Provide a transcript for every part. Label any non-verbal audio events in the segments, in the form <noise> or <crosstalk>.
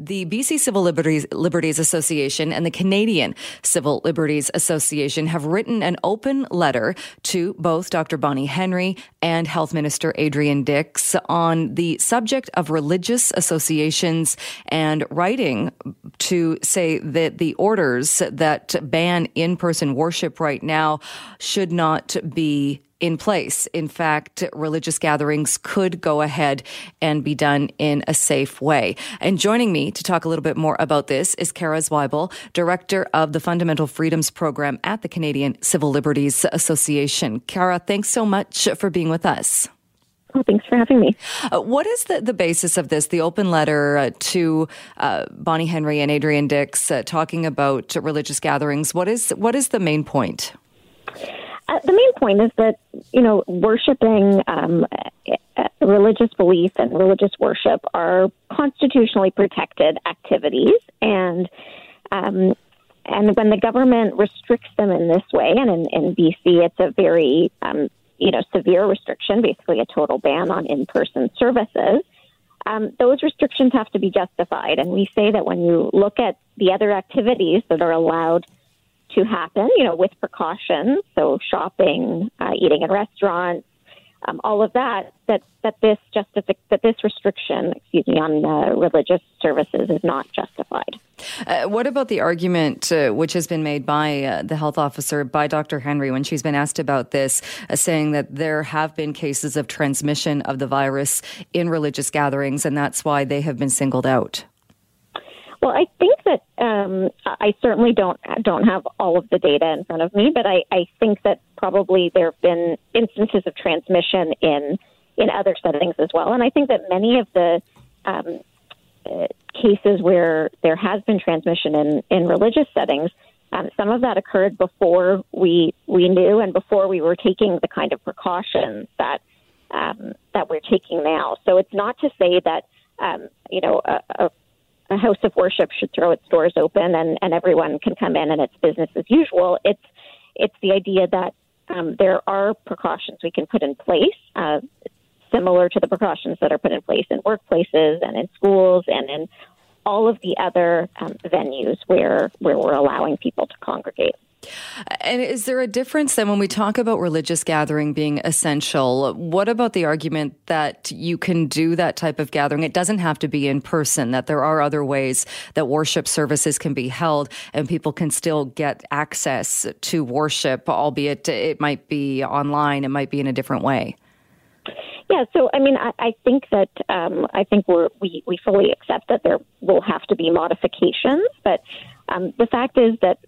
The BC Civil Liberties, Liberties, Association and the Canadian Civil Liberties Association have written an open letter to both Dr. Bonnie Henry and Health Minister Adrian Dix on the subject of religious associations and writing to say that the orders that ban in person worship right now should not be in place. In fact, religious gatherings could go ahead and be done in a safe way. And joining me to talk a little bit more about this is Cara Zweibel, Director of the Fundamental Freedoms Program at the Canadian Civil Liberties Association. Cara, thanks so much for being with us. Oh, thanks for having me. Uh, what is the, the basis of this, the open letter uh, to uh, Bonnie Henry and Adrian Dix uh, talking about religious gatherings? What is, what is the main point? Uh, the main point is that you know worshiping um, religious belief and religious worship are constitutionally protected activities, and um, and when the government restricts them in this way, and in, in BC, it's a very um, you know severe restriction, basically a total ban on in-person services. Um, those restrictions have to be justified, and we say that when you look at the other activities that are allowed to happen, you know, with precautions. So shopping, uh, eating in restaurants, um, all of that. That that this justific- that this restriction, excuse me, on uh, religious services is not justified. Uh, what about the argument uh, which has been made by uh, the health officer, by Dr. Henry, when she's been asked about this, uh, saying that there have been cases of transmission of the virus in religious gatherings, and that's why they have been singled out? Well, I think that um, I certainly don't don't have all of the data in front of me, but I, I think that probably there have been instances of transmission in in other settings as well, and I think that many of the um, uh, cases where there has been transmission in in religious settings, um, some of that occurred before we we knew and before we were taking the kind of precautions that um, that we're taking now. So it's not to say that um, you know a, a a house of worship should throw its doors open and, and everyone can come in and it's business as usual. It's it's the idea that um, there are precautions we can put in place, uh, similar to the precautions that are put in place in workplaces and in schools and in all of the other um, venues where where we're allowing people to congregate. And is there a difference then when we talk about religious gathering being essential? What about the argument that you can do that type of gathering? It doesn't have to be in person, that there are other ways that worship services can be held and people can still get access to worship, albeit it might be online, it might be in a different way. Yeah, so I mean, I, I think that um, I think we're, we we fully accept that there will have to be modifications, but um, the fact is that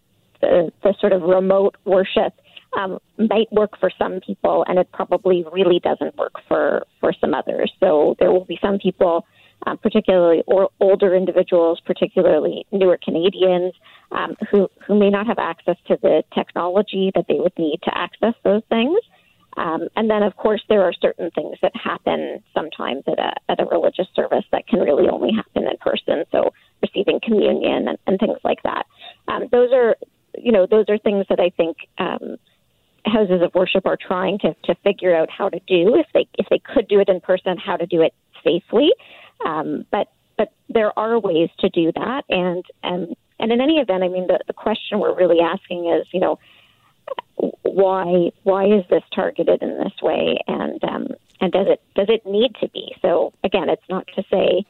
the, the sort of remote worship um, might work for some people, and it probably really doesn't work for for some others. So there will be some people, um, particularly or older individuals, particularly newer Canadians, um, who who may not have access to the technology that they would need to access those things. Um, and then, of course, there are certain things that happen sometimes at a, at a religious service that can really only happen in person. So, receiving communion and, and things like that. Um, those are you know, those are things that I think um, houses of worship are trying to, to figure out how to do if they if they could do it in person, how to do it safely. Um, but but there are ways to do that, and and and in any event, I mean, the, the question we're really asking is, you know, why why is this targeted in this way, and um, and does it does it need to be? So again, it's not to say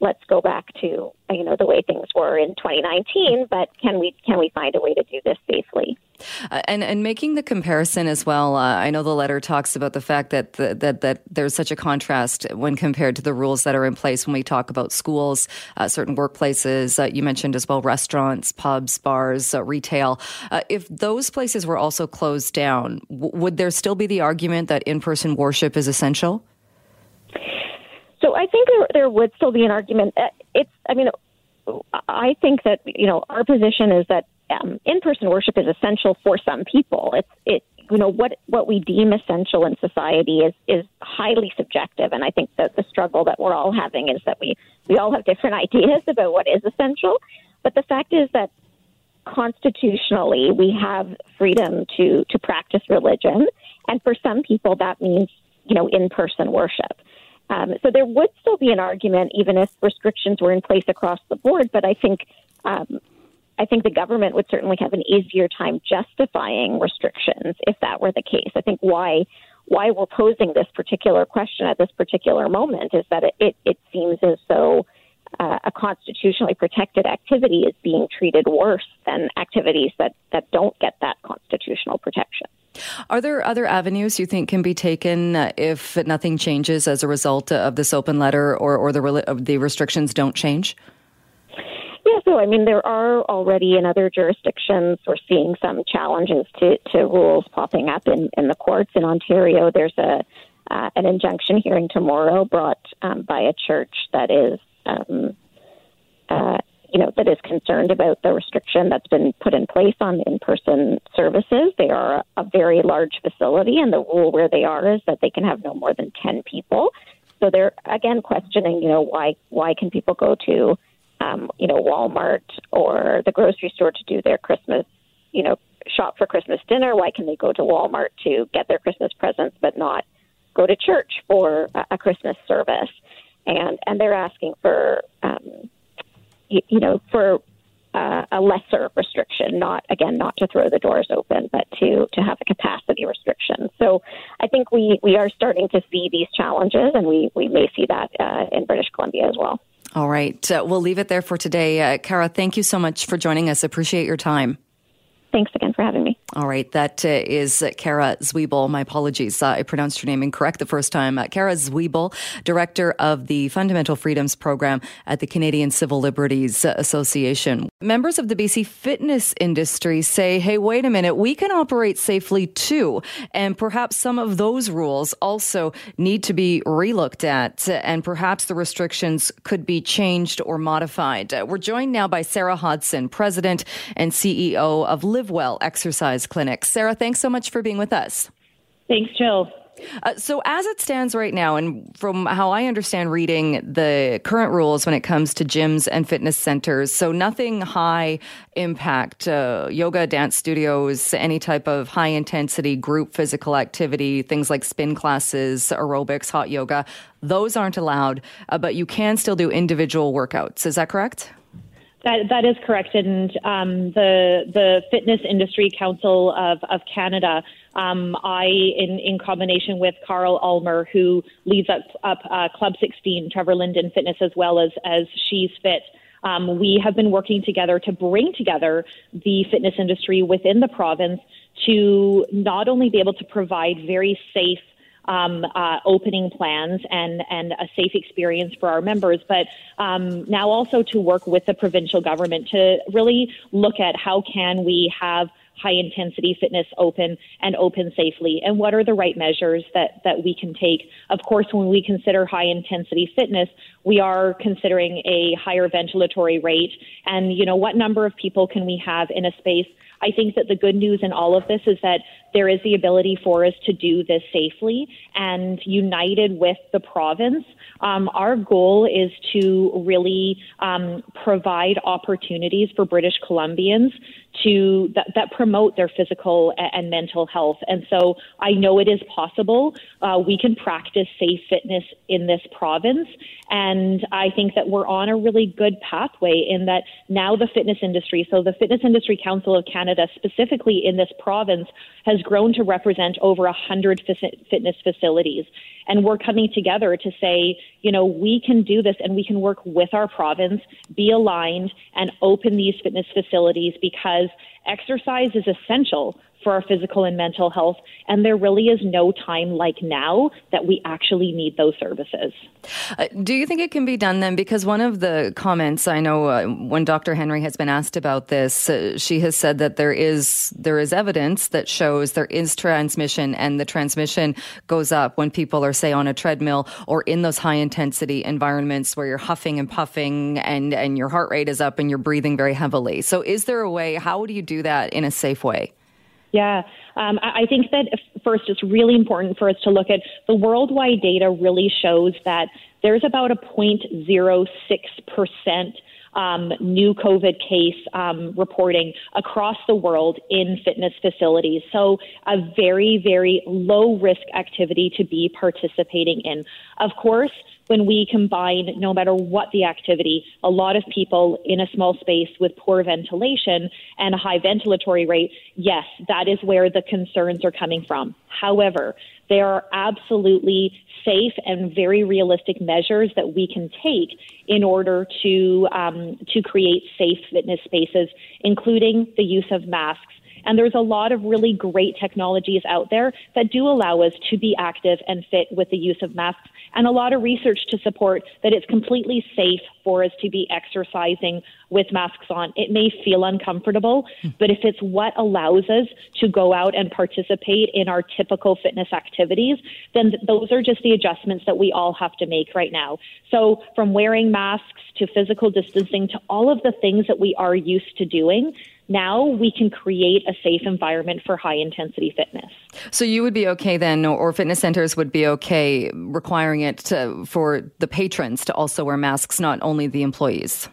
let's go back to you know the way things were in 2019 but can we can we find a way to do this safely? Uh, and and making the comparison as well uh, i know the letter talks about the fact that the, that that there's such a contrast when compared to the rules that are in place when we talk about schools uh, certain workplaces uh, you mentioned as well restaurants pubs bars uh, retail. Uh, if those places were also closed down w- would there still be the argument that in-person worship is essential so I think there, there would still be an argument. Uh, it's, I mean, I think that you know our position is that um, in-person worship is essential for some people. It's it you know what what we deem essential in society is is highly subjective, and I think that the struggle that we're all having is that we we all have different <laughs> ideas about what is essential. But the fact is that constitutionally we have freedom to to practice religion, and for some people that means you know in-person worship. Um, so there would still be an argument, even if restrictions were in place across the board. But I think um, I think the government would certainly have an easier time justifying restrictions if that were the case. I think why why we're posing this particular question at this particular moment is that it, it, it seems as though uh, a constitutionally protected activity is being treated worse than activities that, that don't get that constitutional protection. Are there other avenues you think can be taken uh, if nothing changes as a result of this open letter or, or the, the restrictions don't change? Yeah, so I mean, there are already in other jurisdictions, we're seeing some challenges to, to rules popping up in, in the courts. In Ontario, there's a uh, an injunction hearing tomorrow brought um, by a church that is um, uh, you know, that is concerned about the restriction that's been put in place on in-person services. They are a very large facility, and the rule where they are is that they can have no more than ten people. So they're again questioning, you know, why why can people go to, um, you know, Walmart or the grocery store to do their Christmas, you know, shop for Christmas dinner? Why can they go to Walmart to get their Christmas presents, but not go to church for a, Christmas service? And and they're asking for um, you, know, for uh, a lesser restriction, not again, not to throw the doors open, but to to have a capacity restriction. So I think we we are starting to see these challenges, and we we may see that uh, in British Columbia as well. All right, uh, we'll leave it there for today. Uh, Cara, thank you so much for joining us. Appreciate your time. Thanks again for having me. All right, that uh, is Cara Zwibel. My apologies, uh, I pronounced your name incorrect the first time. Uh, Cara Zwibel, director of the Fundamental Freedoms Program at the Canadian Civil Liberties Association. Members of the BC fitness industry say, hey, wait a minute, we can operate safely too. And perhaps some of those rules also need to be relooked at, and perhaps the restrictions could be changed or modified. We're joined now by Sara Hodson, president and CEO of Live Well Exercise Clinic. Sara, thanks so much for being with us. Thanks, Jill. Uh, so, as it stands right now, and from how I understand reading the current rules when it comes to gyms and fitness centers, so nothing high impact, uh, yoga, dance studios, any type of high intensity group physical activity, things like spin classes, aerobics, hot yoga, those aren't allowed, uh, but you can still do individual workouts. Is that correct? That that is correct, and um, the the Fitness Industry Council of of Canada. Um, I, in in combination with Carl Ulmer, who leads up up uh, Club 16, Trevor Linden Fitness, as well as as She's Fit. Um, we have been working together to bring together the fitness industry within the province to not only be able to provide very safe um, uh, opening plans and, and a safe experience for our members, but um, now also to work with the provincial government to really look at how can we have high intensity fitness open and open safely and what are the right measures that, that we can take. Of course, when we consider high intensity fitness, we are considering a higher ventilatory rate and, you know, what number of people can we have in a space I think that the good news in all of this is that there is the ability for us to do this safely and united with the province. Um, our goal is to really um, provide opportunities for British Columbians to that, that promote their physical and, mental health. And so I know it is possible. Uh, we can practice safe fitness in this province. And I think that we're on a really good pathway in that now the fitness industry, so the Fitness Industry Council of Canada, specifically in this province, has grown to represent over 100 fitness facilities. And we're coming together to say, you know, we can do this and we can work with our province, be aligned, and open these fitness facilities because exercise is essential for our physical and mental health. And there really is no time like now that we actually need those services. Uh, do you think it can be done then? Because one of the comments I know uh, when Dr. Henry has been asked about this, uh, she has said that there is there is evidence that shows there is transmission, and the transmission goes up when people are, say, on a treadmill or in those high intensity environments where you're huffing and puffing and and your heart rate is up and you're breathing very heavily. So, is there a way? How do you do that in a safe way? Yeah, um, I think that first it's really important for us to look at the worldwide data really shows that there's about a 0.06 percent um, new COVID case um, reporting across the world in fitness facilities. So, a very, very low risk activity to be participating in. Of course, when we combine, no matter what the activity, a lot of people in a small space with poor ventilation and a high ventilatory rate, yes, that is where the concerns are coming from. However, there are absolutely safe and very realistic measures that we can take in order to um, to create safe fitness spaces, including the use of masks and there's a lot of really great technologies out there that do allow us to be active and fit with the use of masks, and a lot of research to support that it's completely safe for us to be exercising with masks on. It may feel uncomfortable, hmm. but if it's what allows us to go out and participate in our typical fitness activities, then those are just the adjustments that we all have to make right now. So, from wearing masks to physical distancing to all of the things that we are used to doing, now we can create a safe environment for high intensity fitness. So you would be okay then, or fitness centers would be okay requiring it to, for the patrons to also wear masks, not only the employees?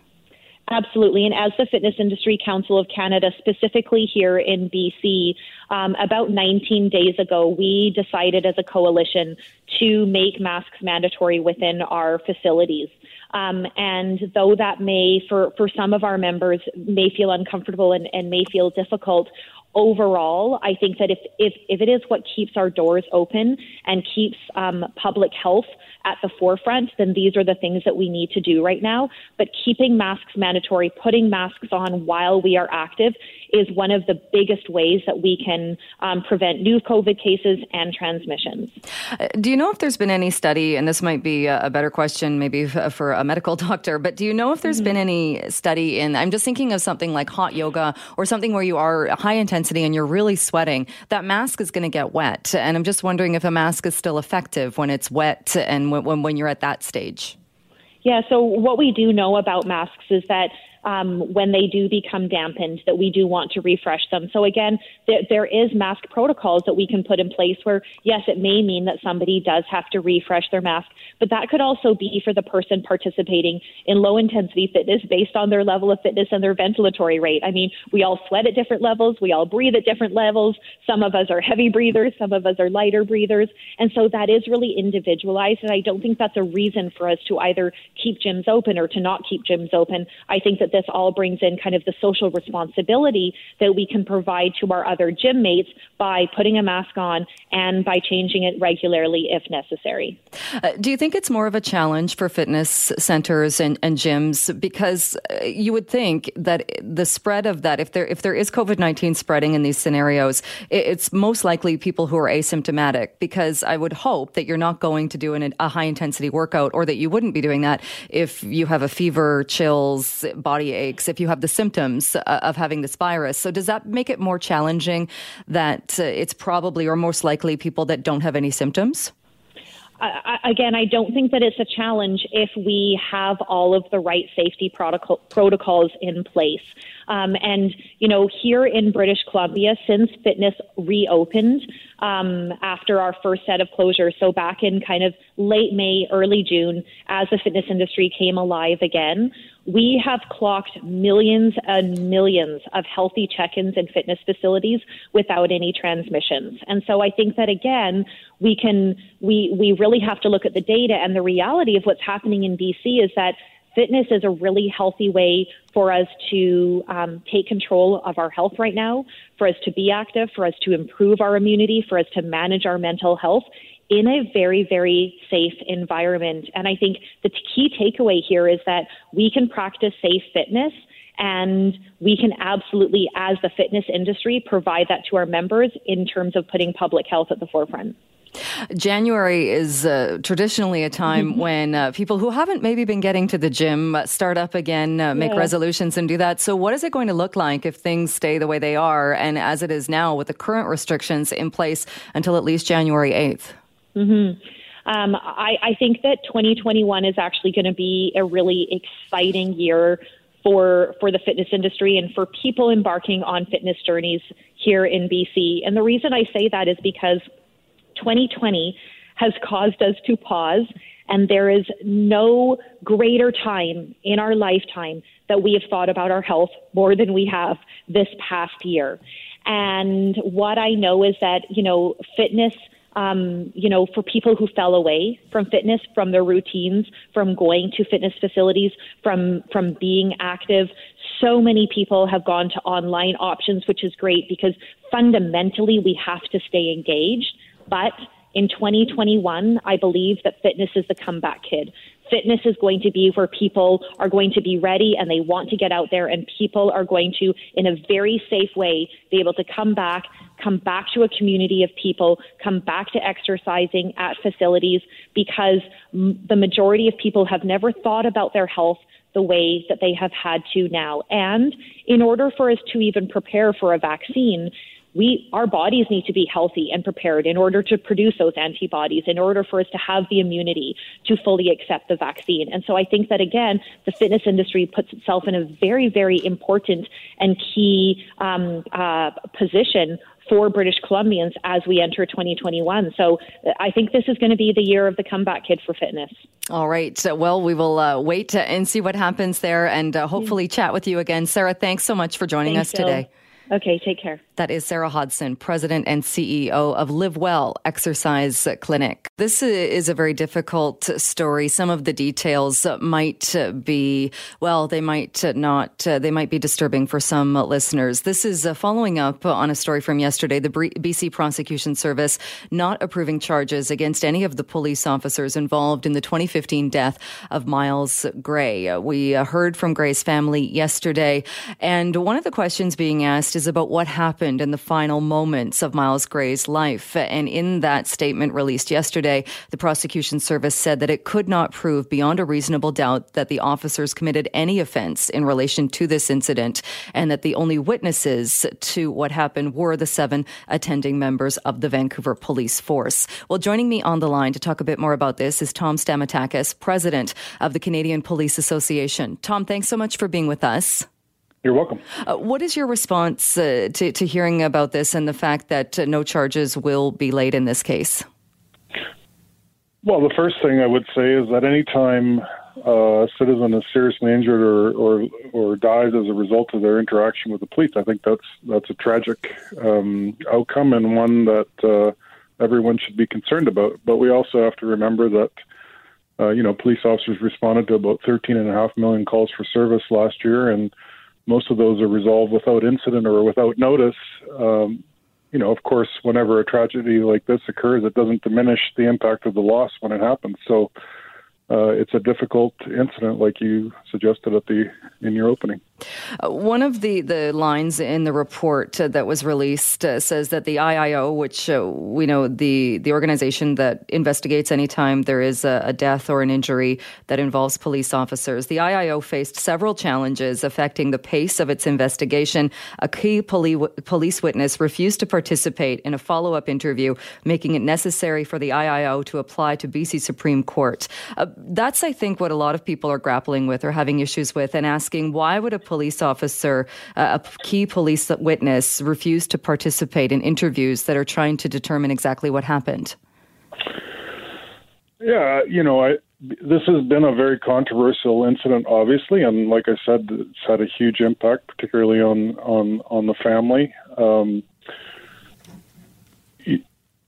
Absolutely. And as the Fitness Industry Council of Canada, specifically here in BC, um, about 19 days ago, we decided as a coalition to make masks mandatory within our facilities. Um, and though that may, for, for some of our members, may feel uncomfortable and, and may feel difficult, overall, I think that if, if, if it is what keeps our doors open and keeps um, public health at the forefront, then these are the things that we need to do right now. But keeping masks mandatory, putting masks on while we are active is one of the biggest ways that we can um, prevent new COVID cases and transmissions. Uh, do you know if there's been any study, and this might be a, better question maybe for a medical <laughs> doctor, but do you know if there's mm-hmm. been any study in, I'm just thinking of something like hot yoga or something where you are high intensity and you're really sweating, that mask is going to get wet. And I'm just wondering if a mask is still effective when it's wet and when, when you're at that stage. Yeah, so what we do know about masks is that um, when they do become dampened, that we do want to refresh them. So again, there, there is mask protocols that we can put in place where, yes, it may mean that somebody does have to refresh their mask, but that could also be for the person participating in low intensity fitness based on their level of fitness and their ventilatory rate. I mean, we all sweat at different levels, we all breathe at different levels. Some of us are heavy breathers, some of us are lighter breathers. And so that is really individualized. And I don't think that's a reason for us to either keep gyms open or to not keep gyms open. I think that this all brings in kind of the social responsibility that we can provide to our other gym mates by putting a mask on and by changing it regularly if necessary. Uh, do you think it's more of a challenge for fitness centers and, and gyms because uh, you would think that the spread of that, if there if there is COVID nineteen spreading in these scenarios, it's most likely people who are asymptomatic. Because I would hope that you're not going to do an, a high intensity workout, or that you wouldn't be doing that if you have a fever, chills, body body aches if you have the symptoms uh, of having this virus. So does that make it more challenging that uh, it's probably or most likely people that don't have any symptoms? I, again, I don't think that it's a challenge if we have all of the right safety protocol, protocols in place. Um, and, you know, here in British Columbia, since fitness reopened um, after our first set of closures, so back in kind of late May, early June, as the fitness industry came alive again, we have clocked millions and millions of healthy check-ins in fitness facilities without any transmissions. And so I think that again, we can we we really have to look at the data and the reality of what's happening in BC is that fitness is a really healthy way for us to um, take control of our health right now, for us to be active, for us to improve our immunity, for us to manage our mental health in a very, very safe environment. And I think the key takeaway here is that we can practice safe fitness and we can absolutely, as the fitness industry, provide that to our members in terms of putting public health at the forefront. January is uh, traditionally a time when uh, people who haven't maybe been getting to the gym uh, start up again, uh, make yeah. resolutions, and do that. So, what is it going to look like if things stay the way they are and as it is now with the current restrictions in place until at least January 8th? Mm-hmm. Um, I, I think that 2021 is actually going to be a really exciting year for for the fitness industry and for people embarking on fitness journeys here in BC. And the reason I say that is because 2020 has caused us to pause, and there is no greater time in our lifetime that we have thought about our health more than we have this past year. And what I know is that, you know, fitness um, you know, for people who fell away from fitness, from their routines, from going to fitness facilities, from from being active. So many people have gone to online options, which is great because fundamentally we have to stay engaged. But in 2021, I believe that fitness is the comeback kid. Fitness is going to be where people are going to be ready and they want to get out there, and people are going to, in a very safe way, be able to come back come back to a community of people, come back to exercising at facilities because m- the majority of people have never thought about their health the way that they have had to now. And in order for us to even prepare for a vaccine, we our bodies need to be healthy and prepared in order to produce those antibodies in order for us to have the immunity to fully accept the vaccine and so i think that again the fitness industry puts itself in a very very important and key um, uh, position for British Columbians as we enter 2021. So uh, I think this is going to be the year of the comeback kid for fitness. All right. So well, we will uh, wait and see what happens there and uh, hopefully chat with you again. Sara, thanks so much for joining Thanks, us today. Okay, take care. That is Sara Hodson, President and CEO of Live Well Exercise Clinic. This is a very difficult story. Some of the details might be, well, they might not, they might be disturbing for some listeners. This is following up on a story from yesterday. The BC Prosecution Service not approving charges against any of the police officers involved in the 2015 death of Myles Gray. We heard from Gray's family yesterday, and one of the questions being asked is about what happened in the final moments of Myles Gray's life. And in that statement released yesterday, the prosecution service said that it could not prove beyond a reasonable doubt that the officers committed any offense in relation to this incident and that the only witnesses to what happened were the seven attending members of the Vancouver Police Force. Well, joining me on the line to talk a bit more about this is Tom Stamatakis, president of the Canadian Police Association. Tom, thanks so much for being with us. You're welcome. Uh, what is your response uh, to, to, hearing about this and the fact that uh, no charges will be laid in this case? Well, the first thing I would say is that anytime uh, a citizen is seriously injured or, or, or dies as a result of their interaction with the police, I think that's that's a tragic um, outcome and one that uh, everyone should be concerned about. But we also have to remember that. Uh, you know, police officers responded to about 13.5 million calls for service last year, and most of those are resolved without incident or without notice. Um, you know, of course, whenever a tragedy like this occurs, it doesn't diminish the impact of the loss when it happens. So uh, it's a difficult incident, like you suggested at the in your opening. Uh, one of the, the lines in the report uh, that was released uh, says that the IIO, which uh, we know the the organization that investigates anytime there is a, a, death or an injury that involves police officers, the IIO faced several challenges affecting the pace of its investigation. A key poli- police witness refused to participate in a follow up interview, making it necessary for the IIO to apply to BC Supreme Court. Uh, that's, I think, what a lot of people are grappling with or having issues with, and asking why would a police officer, uh, a key police witness, refused to participate in interviews that are trying to determine exactly what happened? Yeah, you know, I, this has been a very controversial incident, obviously, and like I said, it's had a huge impact, particularly on on on the family. Um,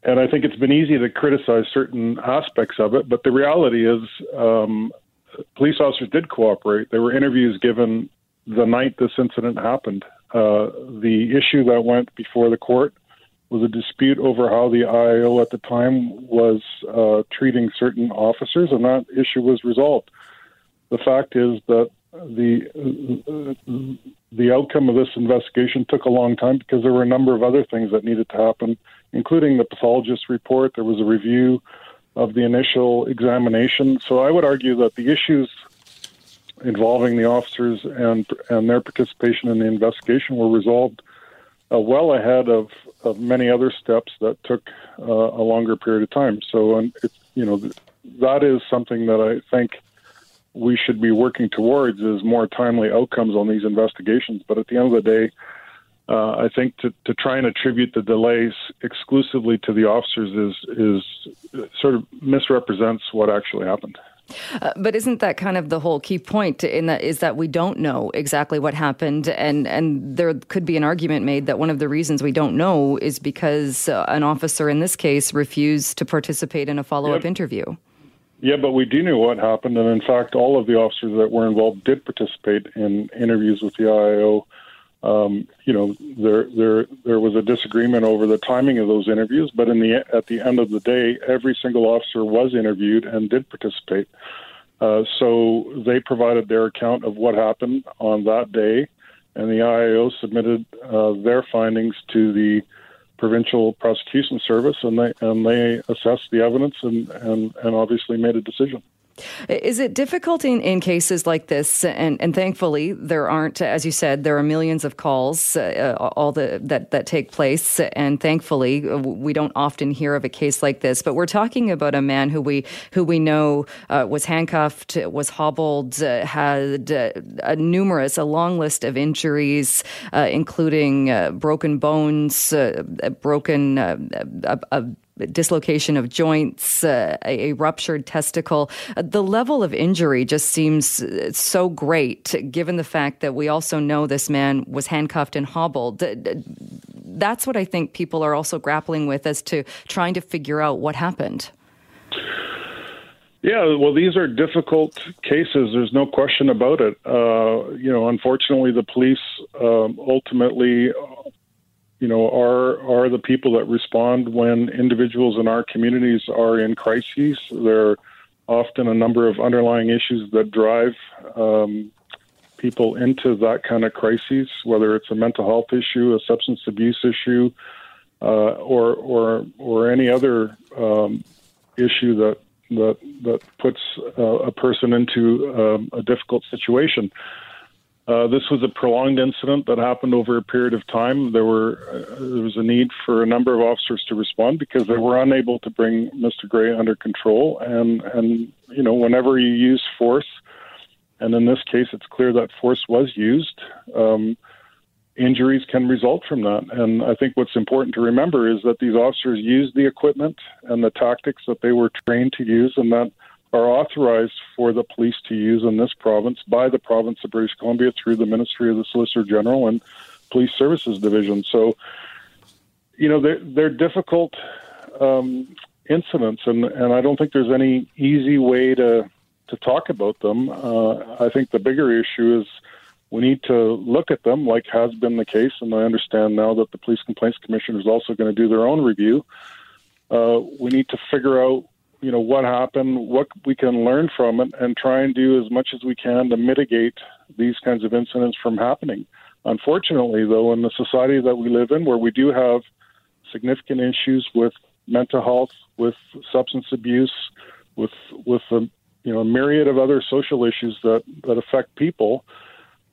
and I think it's been easy to criticize certain aspects of it, but the reality is, um, police officers did cooperate. There were interviews given the night this incident happened. Uh, the issue that went before the court was a dispute over how the IIO at the time was uh, treating certain officers, and that issue was resolved. The fact is that the the outcome of this investigation took a long time because there were a number of other things that needed to happen, including the pathologist report. There was a review of the initial examination. So I would argue that the issues involving the officers and and their participation in the investigation were resolved uh, well ahead of, of many other steps that took uh, a longer period of time. So, and it, you know, that is something that I think we should be working towards is more timely outcomes on these investigations. But at the end of the day, uh, I think to, to try and attribute the delays exclusively to the officers is is sort of misrepresents what actually happened. Uh, but isn't that kind of the whole key point in that is that we don't know exactly what happened and and there could be an argument made that one of the reasons we don't know is because uh, an officer in this case refused to participate in a follow-up yep. interview. Yeah, but we do know what happened, and in fact, all of the officers that were involved did participate in interviews with the IAO. Um, you know, there there there was a disagreement over the timing of those interviews, but in the at the end of the day, every single officer was interviewed and did participate. Uh, so they provided their account of what happened on that day, and the IAO submitted uh, their findings to the provincial prosecution service, and they and they assessed the evidence and and, and obviously made a decision. Is it difficult in, in cases like this? And, and thankfully, there aren't, as you said, there are millions of calls, uh, all the that that take place, and thankfully, uh, we don't often hear of a case like this. But we're talking about a man who we who we know uh, was handcuffed, was hobbled, uh, had uh, a numerous, a long list of injuries, uh, including broken bones, broken a, a dislocation of joints, uh, a, a, ruptured testicle. Uh, the level of injury just seems uh, so great, given the fact that we also know this man was handcuffed and hobbled. That's what I think people are also grappling with as to trying to figure out what happened. Yeah, well, these are difficult cases. There's no question about it. Uh, you know, unfortunately, the police um, ultimately you know, are are the people that respond when individuals in our communities are in crises. There are often a number of underlying issues that drive um, people into that kind of crises, whether it's a mental health issue, a substance abuse issue, uh, or or or any other um, issue that that that puts uh, a person into um, a difficult situation. Uh, this was a prolonged incident that happened over a period of time. There were uh, there was a need for a number of officers to respond because they were unable to bring Mr. Gray under control. And and you know whenever you use force, and in this case it's clear that force was used. Um, injuries can result from that. And I think what's important to remember is that these officers used the equipment and the tactics that they were trained to use, and that are authorized for the police to use in this province by the province of British Columbia through the Ministry of the Solicitor General and Police Services Division. So, you know, they're, they're difficult um, incidents, and, and I don't think there's any easy way to to talk about them. Uh, I think the bigger issue is we need to look at them, like has been the case, and I understand now that the Police Complaints Commission is also going to do their own review. Uh, we need to figure out you know what happened, what we can learn from it, and try and do as much as we can to mitigate these kinds of incidents from happening. Unfortunately, though, in the society that we live in, where we do have significant issues with mental health, with substance abuse, with with a you know a myriad of other social issues that that affect people,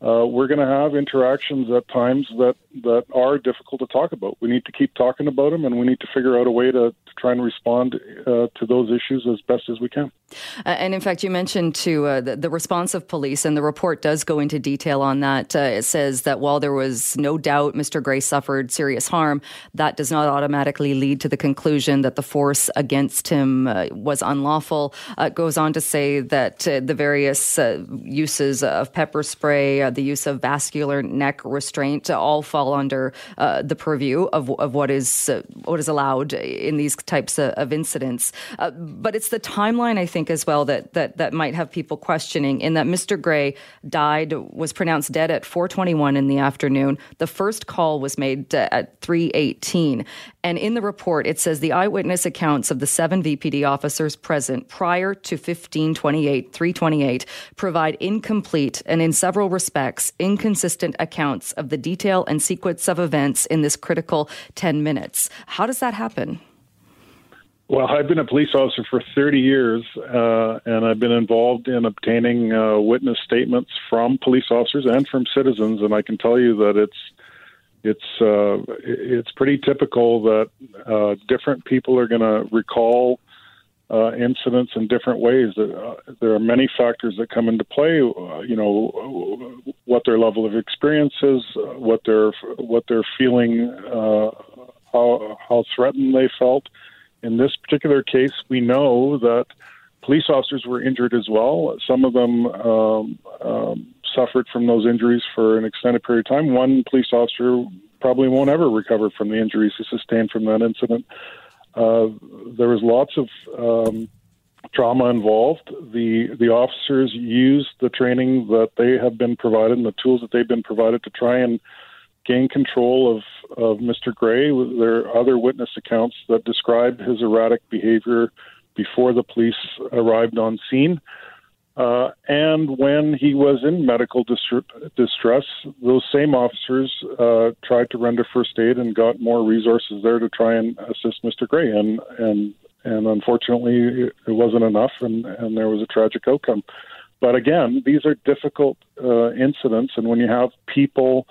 uh, we're going to have interactions at times that, that are difficult to talk about. We need to keep talking about them, and we need to figure out a way to, to try and respond uh, to those issues as best as we can. Uh, and in fact, you mentioned to uh, the, the, response of police, and the report does go into detail on that. Uh, it says that while there was no doubt Mr. Gray suffered serious harm, that does not automatically lead to the conclusion that the force against him uh, was unlawful. it goes on to say that the various uses of pepper spray, the use of vascular neck restraint all fall under uh, the purview of, of what is uh, what is allowed in these types of, of incidents. Uh, but it's the timeline, I think, as well that, that that might have people questioning. In that Mr. Gray died, was pronounced dead at 4:21 in the afternoon. The first call was made uh, at 3:18, and in the report it says the eyewitness accounts of the seven VPD officers present prior to 15:28, 3:28 provide incomplete and in several respects suspects inconsistent accounts of the detail and sequence of events in this critical 10 minutes. How does that happen? Well, I've been a police officer for 30 years, uh, and I've been involved in obtaining uh, witness statements from police officers and from citizens, and I can tell you that it's it's uh, it's pretty typical that uh, different people are going to recall uh, incidents in different ways. Uh, there are many factors that come into play. Uh, you know, what their level of experience is, uh, what they're what they're feeling, uh, how how threatened they felt. In this particular case, we know that police officers were injured as well. Some of them um, um, suffered from those injuries for an extended period of time. One police officer probably won't ever recover from the injuries he sustained from that incident. Uh, there was lots of um, trauma involved. The the officers used the training that they have been provided and the tools that they've been provided to try and gain control of, of Mr. Gray. There are other witness accounts that describe his erratic behavior before the police arrived on scene. Uh, and when he was in medical distress, those same officers uh, tried to render first aid and got more resources there to try and assist Mr. Gray. And and and unfortunately, it wasn't enough, and and there was a tragic outcome. But again, these are difficult uh, incidents, and when you have people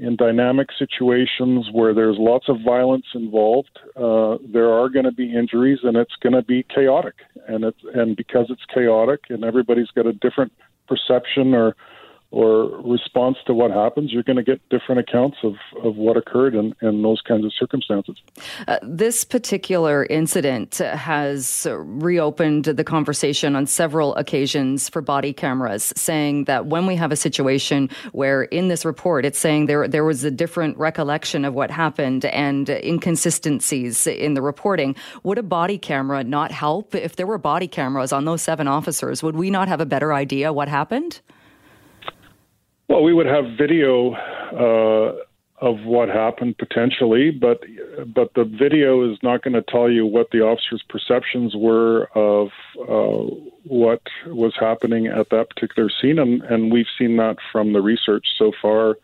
in dynamic situations where there's lots of violence involved, uh, there are going to be injuries, and it's going to be chaotic. And it's and because it's chaotic, and everybody's got a different perception or or response to what happens, you're going to get different accounts of, of what occurred in, in those kinds of circumstances. Uh, this particular incident has reopened the conversation on several occasions for body cameras, saying that when we have a situation where in this report it's saying there there was a different recollection of what happened and inconsistencies in the reporting, would a body camera not help? If there were body cameras on those seven officers, would we not have a better idea what happened? Well, we would have video uh, of what happened potentially, but but the video is not going to tell you what the officer's perceptions were of uh, what was happening at that particular scene, and, and we've seen that from the research so far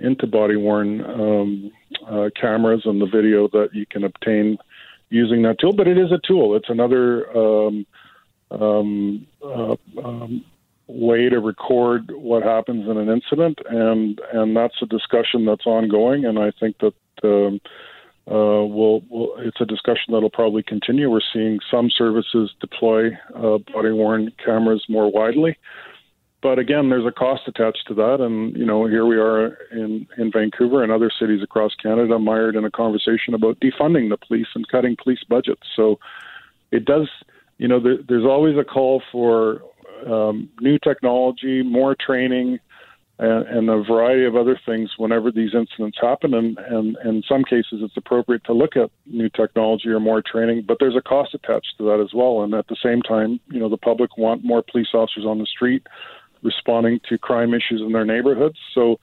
into body worn um, uh, cameras and the video that you can obtain using that tool. But it is a tool; it's another. Um, um, uh, um, way to record what happens in an incident, and and that's a discussion that's ongoing. And I think that um, uh, we'll, we'll, it's a discussion that'll probably continue. We're seeing some services deploy uh, body worn cameras more widely. But again, there's a cost attached to that, and you know, here we are in in Vancouver and other cities across Canada, mired in a conversation about defunding the police and cutting police budgets. So, it does, you know, there, there's always a call for um, new technology, more training, and, and, a variety of other things whenever these incidents happen. And, and, in some cases, it's appropriate to look at new technology or more training, but there's a cost attached to that as well. And at the same time, you know, the public want more police officers on the street responding to crime issues in their neighborhoods. So,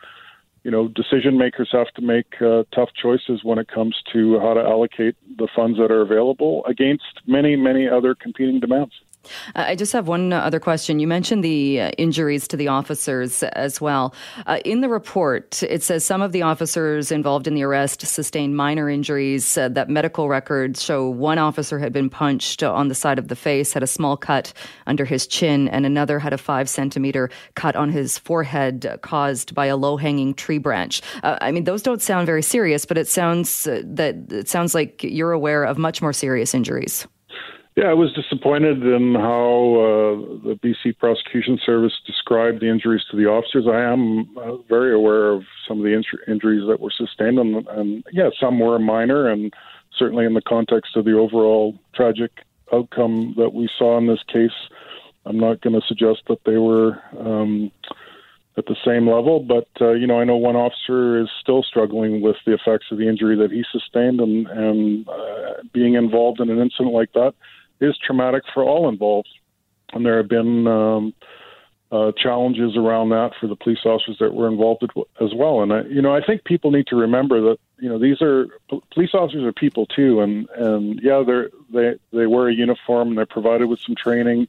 you know, decision makers have to make uh, tough choices when it comes to how to allocate the funds that are available against many, many other competing demands. I just have one other question. You mentioned the uh, injuries to the officers as well. Uh, in the report, it says some of the officers involved in the arrest sustained minor injuries, uh, that medical records show one officer had been punched on the side of the face, had a small cut under his chin, and another had a five centimeter cut on his forehead caused by a low hanging tree branch. Uh, I mean, those don't sound very serious, but it sounds uh, that it sounds like you're aware of much more serious injuries. Yeah, I was disappointed in how uh, the BC Prosecution Service described the injuries to the officers. I am uh, very aware of some of the injuries that were sustained, and, and yeah, some were minor, and certainly in the context of the overall tragic outcome that we saw in this case, I'm not going to suggest that they were um, at the same level. But uh, you know, I know one officer is still struggling with the effects of the injury that he sustained, and and uh, being involved in an incident like that is traumatic for all involved. And there have been um, uh, challenges around that for the police officers that were involved as well. And I, you know, I think people need to remember that you know these are police officers are people too, and and yeah, they're they they wear a uniform and they're provided with some training.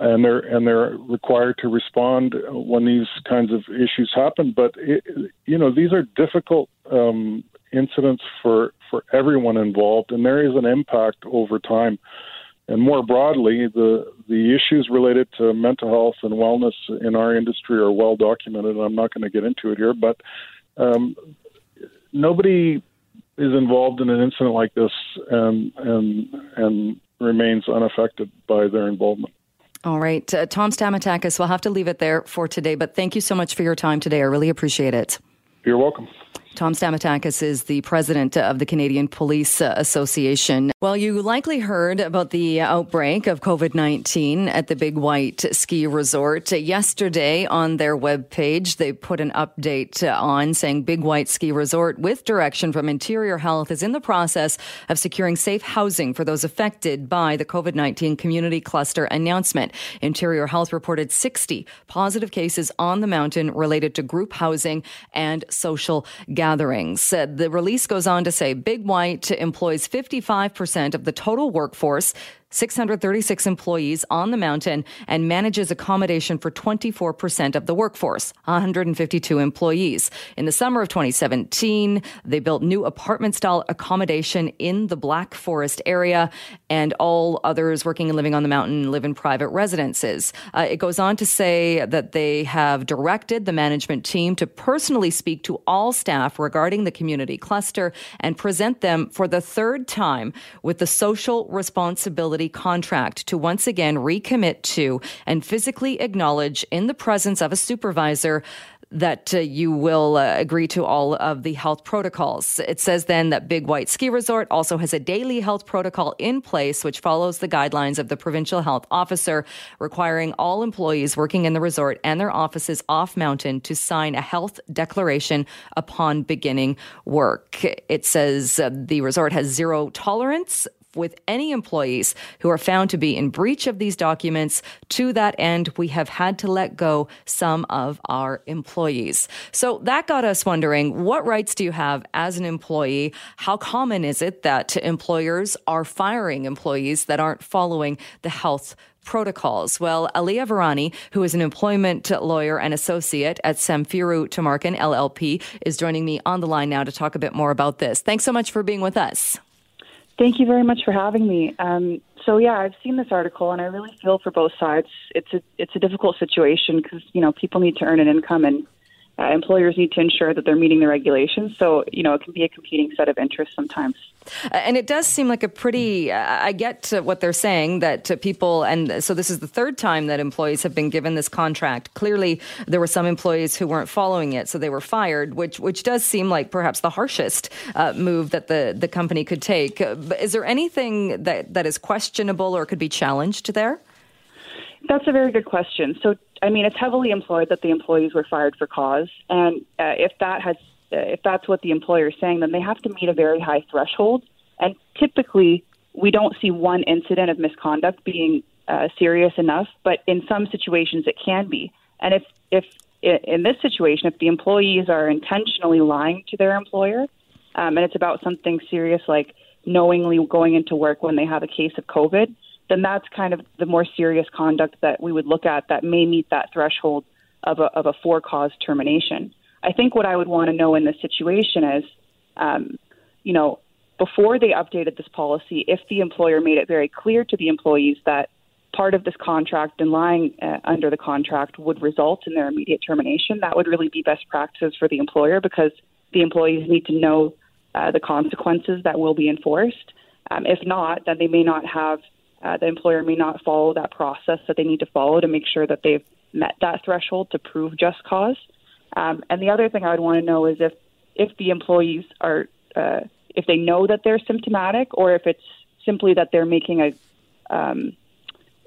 And they're and they're required to respond when these kinds of issues happen. But it, you know these are difficult um, incidents for for everyone involved, and there is an impact over time. And more broadly, the the issues related to mental health and wellness in our industry are well documented. I'm not going to get into it here, but um, nobody is involved in an incident like this and and and remains unaffected by their involvement. All right, uh, Tom Stamatakis, we'll have to leave it there for today. But thank you so much for your time today. I really appreciate it. You're welcome. Tom Stamatakis is the president of the Canadian Police Association. Well, you likely heard about the outbreak of COVID 19 at the Big White Ski Resort. Yesterday on their webpage, they put an update on saying Big White Ski Resort, with direction from Interior Health, is in the process of securing safe housing for those affected by the COVID 19 community cluster announcement. Interior Health reported 60 positive cases on the mountain related to group housing and social gatherings gatherings. Said the release goes on to say Big White employs 55% of the total workforce 636 employees on the mountain and manages accommodation for 24% of the workforce, 152 employees. In the summer of 2017, they built new apartment style accommodation in the Black Forest area, and all others working and living on the mountain live in private residences. Uh, it goes on to say that they have directed the management team to personally speak to all staff regarding the community cluster and present them for the third time with the social responsibility contract to once again recommit to and physically acknowledge in the presence of a supervisor that uh, you will uh, agree to all of the health protocols. It says then that Big White Ski Resort also has a daily health protocol in place, which follows the guidelines of the provincial health officer, requiring all employees working in the resort and their offices off mountain to sign a health declaration upon beginning work. It says uh, the resort has zero tolerance with any employees who are found to be in breach of these documents. To that end, we have had to let go some of our employees. So that got us wondering what rights do you have as an employee? How common is it that employers are firing employees that aren't following the health protocols. Well, Aliya Virani, who is an employment lawyer and associate at Samfiru Tumarkin LLP, is joining me on the line now to talk a bit more about this. Thanks so much for being with us. Thank you very much for having me. Um, so yeah, I've seen this article, and I really feel for both sides. It's a it's a difficult situation because you know people need to earn an income, and uh, employers need to ensure that they're meeting the regulations. So, you know, it can be a competing set of interests sometimes. And it does seem like a pretty, I get what they're saying that people, and so this is the third time that employees have been given this contract. Clearly, there were some employees who weren't following it, so they were fired, which, which does seem like perhaps the harshest uh, move that the, the company could take. Is there anything that, that is questionable or could be challenged there? That's a very good question. So, I mean, it's heavily employed that the employees were fired for cause, and uh, if that has, uh, if that's what the employer is saying, then they have to meet a very high threshold. And typically, we don't see one incident of misconduct being uh, serious enough, but in some situations it can be. And if if in this situation, if the employees are intentionally lying to their employer, um, and it's about something serious like knowingly going into work when they have a case of COVID, then that's kind of the more serious conduct that we would look at that may meet that threshold of a, of a for cause termination. I think what I would want to know in this situation is, um, you know, before they updated this policy, if the employer made it very clear to the employees that part of this contract and lying uh, under the contract would result in their immediate termination, that would really be best practices for the employer because the employees need to know uh, the consequences that will be enforced. Um, if not, then they may not have uh, the employer may not follow that process that they need to follow to make sure that they've met that threshold to prove just cause. Um, and the other thing I would want to know is if if the employees are uh, if they know that they're symptomatic or if it's simply that they're making a um,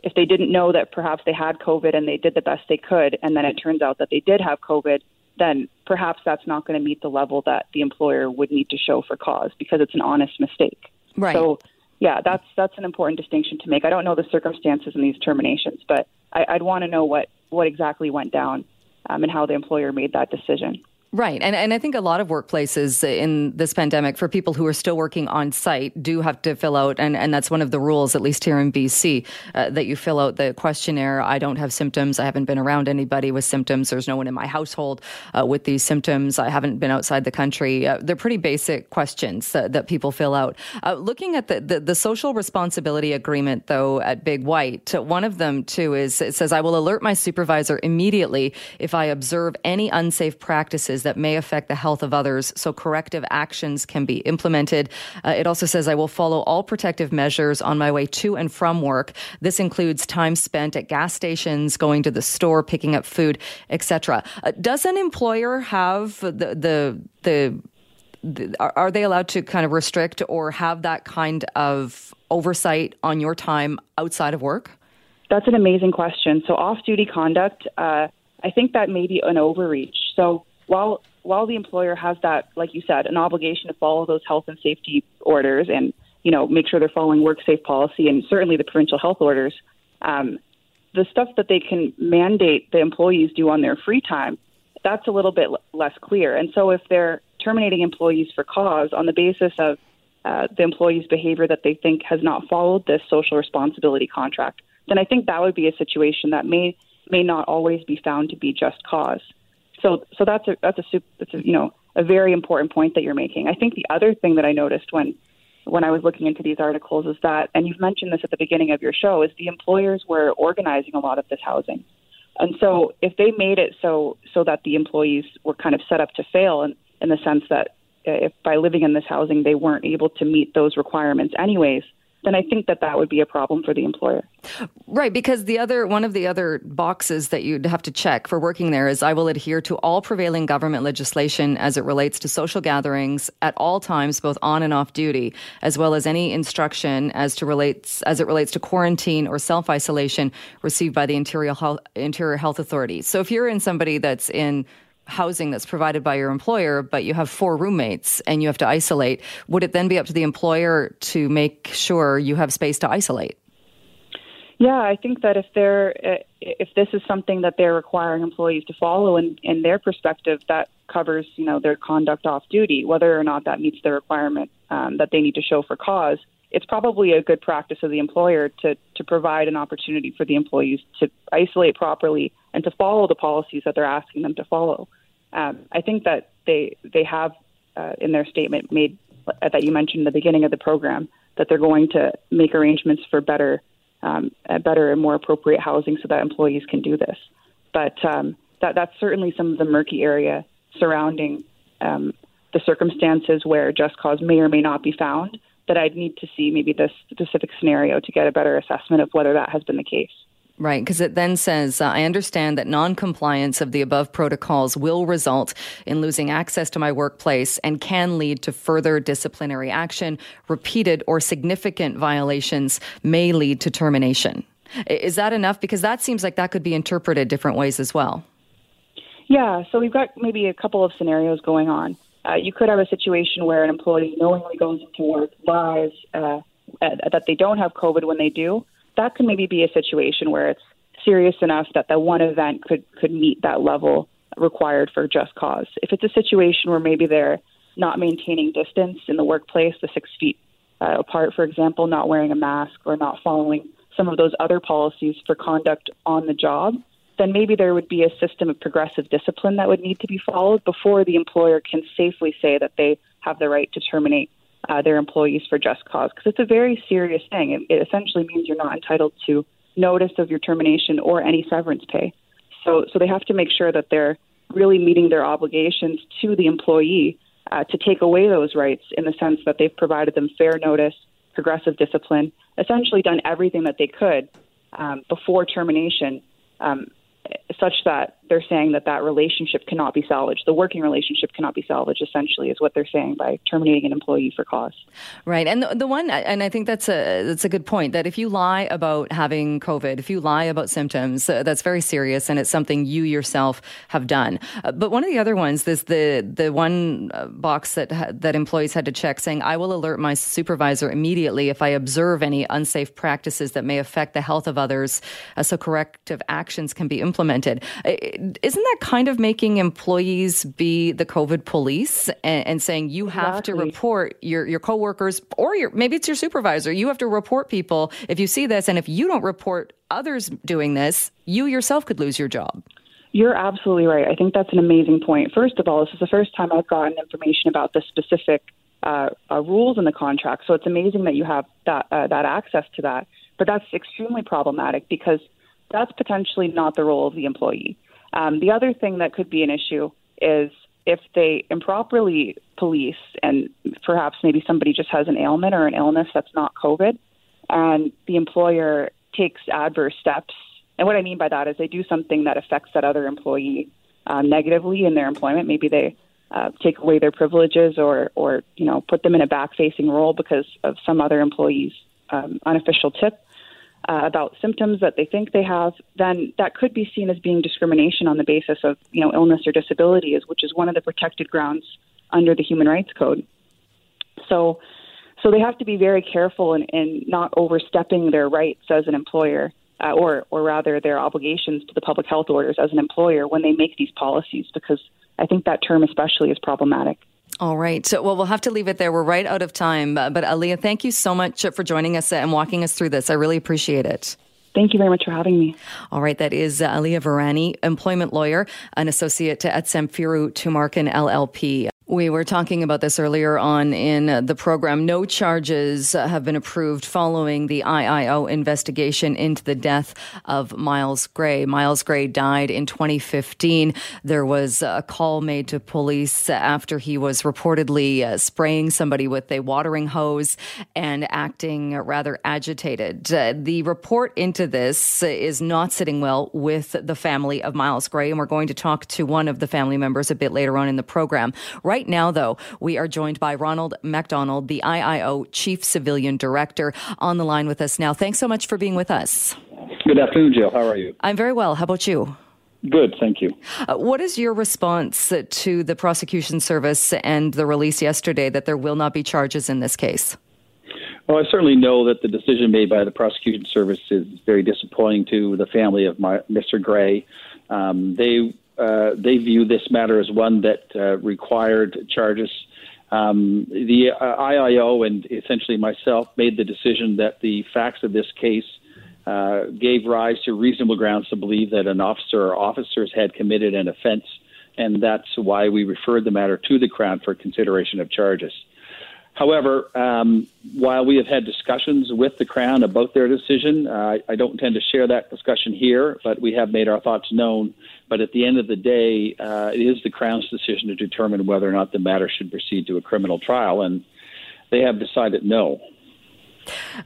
if they didn't know that perhaps they had COVID and they did the best they could, and then it turns out that they did have COVID, then perhaps that's not going to meet the level that the employer would need to show for cause because it's an honest mistake. Right. So yeah, that's that's an important distinction to make. I don't know the circumstances in these terminations, but I, would want to know what what exactly went down um, and how the employer made that decision. Right. And, and I think a lot of workplaces in this pandemic, for people who are still working on site, do have to fill out, and, and that's one of the rules, at least here in BC, uh, that you fill out the questionnaire. I don't have symptoms. I haven't been around anybody with symptoms. There's no one in my household uh, with these symptoms. I haven't been outside the country. Uh, they're pretty basic questions that people fill out. Uh, looking at the, the, the social responsibility agreement, though, at Big White, one of them, too, is it says, I will alert my supervisor immediately if I observe any unsafe practices that may affect the health of others so corrective actions can be implemented. Uh, it also says I will follow all protective measures on my way to and from work. This includes time spent at gas stations, going to the store, picking up food, etc. Uh, does an employer have the the the are they allowed to kind of restrict or have that kind of oversight on your time outside of work? That's an amazing question. So, off duty conduct, uh, I think that may be an overreach. So, while while the employer has that, like you said, an obligation to follow those health and safety orders and you know make sure they're following work safe policy and certainly the provincial health orders, um, the stuff that they can mandate the employees do on their free time, that's a little bit l- less clear. And so if they're terminating employees for cause on the basis of uh, the employee's behavior that they think has not followed this social responsibility contract, then I think that would be a situation that may may not always be found to be just cause. So so that's a that's a, that's a you know a very important point that you're making. I think the other thing that I noticed when when I was looking into these articles is that, and you've mentioned this at the beginning of your show, is the employers were organizing a lot of this housing. And so if they made it so so that the employees were kind of set up to fail in, in the sense that if by living in this housing they weren't able to meet those requirements anyways, then I think that that would be a problem for the employer. Right, because the other one of the other boxes that you'd have to check for working there is I will adhere to all prevailing government legislation as it relates to social gatherings at all times, both on and off duty, as well as any instruction as to relates as it relates to quarantine or self isolation received by the Interior Health, Interior Health Authority. So if you're in somebody that's in housing that's provided by your employer, but you have four roommates and you have to isolate, would it then be up to the employer to make sure you have space to isolate? Yeah, I think that if they're uh, if this is something that they're requiring employees to follow, and in their perspective, that covers you know their conduct off duty, whether or not that meets the requirement um, that they need to show for cause. It's probably a good practice of the employer to to provide an opportunity for the employees to isolate properly and to follow the policies that they're asking them to follow. Um, I think that they they have uh, in their statement made uh, that you mentioned in the beginning of the program that they're going to make arrangements for better um, better and more appropriate housing so that employees can do this. But um, that that's certainly some of the murky area surrounding um, the circumstances where just cause may or may not be found. That I'd need to see maybe this specific scenario to get a better assessment of whether that has been the case. Right, because it then says, uh, I understand that non-compliance of the above protocols will result in losing access to my workplace and can lead to further disciplinary action. Repeated or significant violations may lead to termination. Is that enough? Because that seems like that could be interpreted different ways as well. Yeah, so we've got maybe a couple of scenarios going on. Uh, you could have a situation where an employee knowingly goes into work, lies uh, that they don't have COVID when they do, that could maybe be a situation where it's serious enough that that one event could could meet that level required for just cause. If it's a situation where maybe they're not maintaining distance in the workplace, the six feet uh, apart, for example, not wearing a mask or not following some of those other policies for conduct on the job, then maybe there would be a system of progressive discipline that would need to be followed before the employer can safely say that they have the right to terminate uh, their employees for just cause because it's a very serious thing. It, it essentially means you're not entitled to notice of your termination or any severance pay. So, so they have to make sure that they're really meeting their obligations to the employee uh, to take away those rights in the sense that they've provided them fair notice, progressive discipline, essentially done everything that they could um, before termination um, such that they're saying that that relationship cannot be salvaged. The working relationship cannot be salvaged, essentially, is what they're saying by terminating an employee for cause. Right, and the, the one, and I think that's a that's a good point. That if you lie about having COVID, if you lie about symptoms, uh, that's very serious, and it's something you yourself have done. Uh, but one of the other ones, is the the one uh, box that that employees had to check, saying, "I will alert my supervisor immediately if I observe any unsafe practices that may affect the health of others, uh, so corrective actions can be implemented." Isn't that kind of making employees be the COVID police and, and saying you have exactly. to report your, your coworkers or your maybe it's your supervisor. You have to report people if you see this, and if you don't report others doing this, you yourself could lose your job. You're absolutely right. I think that's an amazing point. First of all, this is the first time I've gotten information about the specific uh, uh, rules in the contract. So it's amazing that you have that uh, that access to that. But that's extremely problematic because that's potentially not the role of the employee. Um, the other thing that could be an issue is if they improperly police and perhaps maybe somebody just has an ailment or an illness that's not COVID, and the employer takes adverse steps. And what I mean by that is they do something that affects that other employee uh, negatively in their employment. Maybe they uh, take away their privileges or, or you know, put them in a back-facing role because of some other employee's um, unofficial tip uh, about symptoms that they think they have, then that could be seen as being discrimination on the basis of you know illness or disability, which is one of the protected grounds under the Human Rights Code. So, so they have to be very careful in, in not overstepping their rights as an employer, uh, or or rather their obligations to the public health orders as an employer when they make these policies, because I think that term especially is problematic. All right. So, well, we'll have to leave it there. We're right out of time. But Aliya, thank you so much for joining us and walking us through this. I really appreciate it. Thank you very much for having me. All right, that is uh, Aliya Virani, employment lawyer, an associate at Samfiru Tumarkin LLP. We were talking about this earlier on in the program. No charges have been approved following the IIO investigation into the death of Myles Gray. Myles Gray died in 2015. There was a call made to police after he was reportedly uh, spraying somebody with a watering hose and acting rather agitated. Uh, the report into this is not sitting well with the family of Myles Gray, and we're going to talk to one of the family members a bit later on in the program. Right Right now, though, we are joined by Ronald MacDonald, the IIO Chief Civilian Director, on the line with us now. Thanks so much for being with us. Good afternoon, Jill. How are you? I'm very well. How about you? Good, thank you. Uh, what is your response to the prosecution service and the release yesterday that there will not be charges in this case? Well, I certainly know that the decision made by the prosecution service is very disappointing to the family of my, Mr. Gray. Um, they uh, they view this matter as one that uh, required charges. Um, the uh, IIO and essentially myself made the decision that the facts of this case uh, gave rise to reasonable grounds to believe that an officer or officers had committed an offense, and that's why we referred the matter to the Crown for consideration of charges. However, um, while we have had discussions with the Crown about their decision, uh, I don't intend to share that discussion here, but we have made our thoughts known. But at the end of the day, uh, it is the Crown's decision to determine whether or not the matter should proceed to a criminal trial, and they have decided no.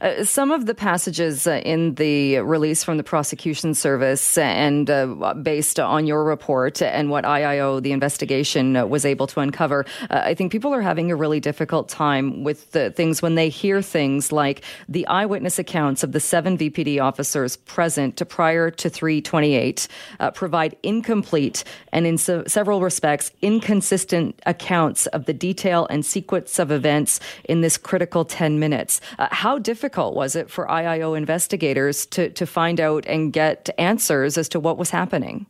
Uh, some of the passages uh, in the release from the prosecution service and uh, based on your report and what IIO, the investigation, uh, was able to uncover, uh, I think people are having a really difficult time with the things when they hear things like the eyewitness accounts of the seven VPD officers present to prior to 328 provide incomplete and in several respects inconsistent accounts of the detail and sequence of events in this critical 10 minutes. how how difficult was it for IIO investigators to, to find out and get answers as to what was happening?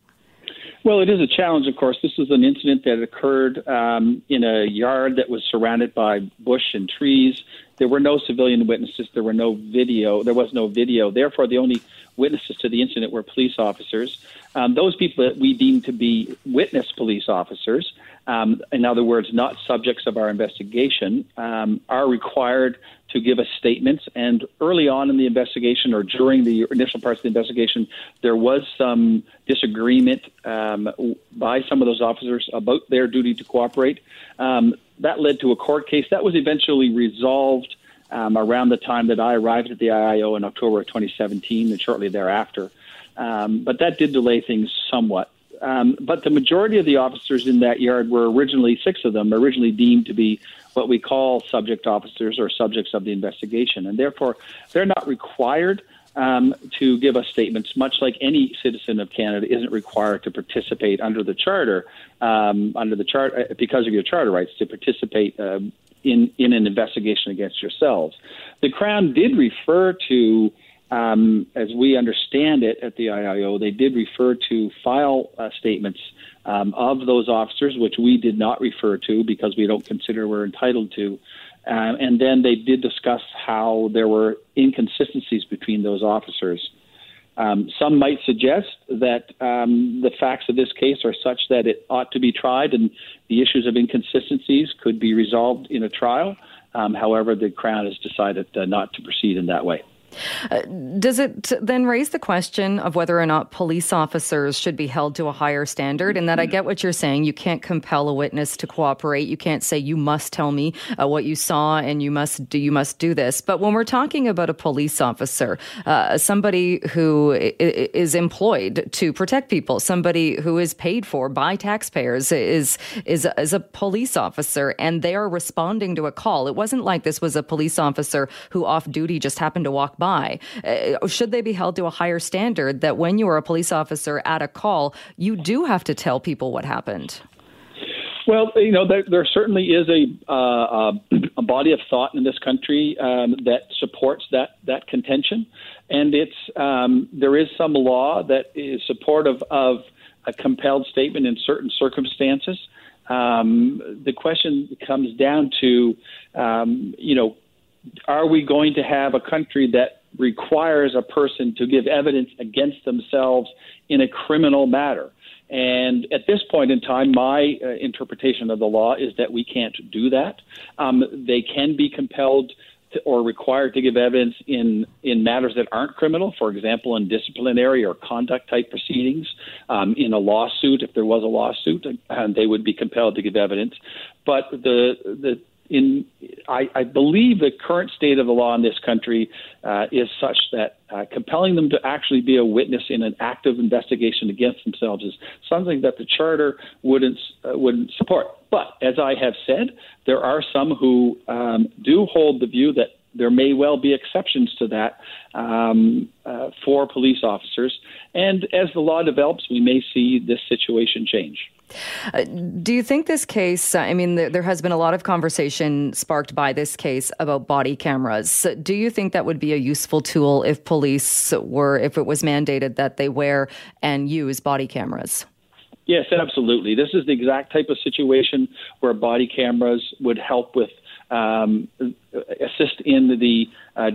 Well, it is a challenge, of course. This is an incident that occurred um, in a yard that was surrounded by bush and trees. There were no civilian witnesses. There were no video. There was no video. Therefore, the only witnesses to the incident were police officers. Um, those people that we deem to be witness police officers um, in other words, not subjects of our investigation, um, are required to give us statements. And early on in the investigation or during the initial parts of the investigation, there was some disagreement um, by some of those officers about their duty to cooperate. Um, that led to a court case that was eventually resolved. Um, around the time that I arrived at the IIO in October of 2017 and shortly thereafter. Um, but that did delay things somewhat. Um, but the majority of the officers in that yard were originally, six of them, originally deemed to be what we call subject officers or subjects of the investigation. And therefore, they're not required um, to give us statements, much like any citizen of Canada isn't required to participate under the charter, um, under the chart, uh, because of your charter rights, to participate um, in, in an investigation against yourselves. The Crown did refer to um, as we understand it at the IIO, they did refer to file uh, statements um, of those officers, which we did not refer to because we don't consider we're entitled to. Uh, and then they did discuss how there were inconsistencies between those officers. Um, some might suggest that um, the facts of this case are such that it ought to be tried and the issues of inconsistencies could be resolved in a trial. Um, however, the Crown has decided uh, not to proceed in that way. Uh, does it then raise the question of whether or not police officers should be held to a higher standard? And that I get what you're saying. You can't compel a witness to cooperate. You can't say you must tell me uh, what you saw and you must do you must do this. But when we're talking about a police officer, uh, somebody who is employed to protect people, somebody who is paid for by taxpayers, is is is a police officer, and they are responding to a call. It wasn't like this was a police officer who off duty just happened to walk by by? Uh, should they be held to a higher standard that when you are a police officer at a call, you do have to tell people what happened? Well, you know, there, there certainly is a, uh, a body of thought in this country um, that supports that that contention, and it's um, there is some law that is supportive of a compelled statement in certain circumstances. Um, the question comes down to, um, you know, are we going to have a country that requires a person to give evidence against themselves in a criminal matter? And at this point in time, my uh, interpretation of the law is that we can't do that. Um, they can be compelled or required to give evidence in, in matters that aren't criminal, for example, in disciplinary or conduct type proceedings. Um, in a lawsuit, if there was a lawsuit, they would be compelled to give evidence. But the, the in I, I, believe the current state of the law in this country uh, is such that uh, compelling them to actually be a witness in an active investigation against themselves is something that the charter wouldn't uh, wouldn't support. But as I have said, there are some who um, do hold the view that there may well be exceptions to that um, uh, for police officers, and as the law develops, we may see this situation change. Uh, do you think this case, uh, I mean, there, there, has been a lot of conversation sparked by this case about body cameras. Do you think that would be a useful tool if police were, if it was mandated that they wear and use body cameras? Yes, absolutely. This is the exact type of situation where body cameras would help with um, assist in the uh,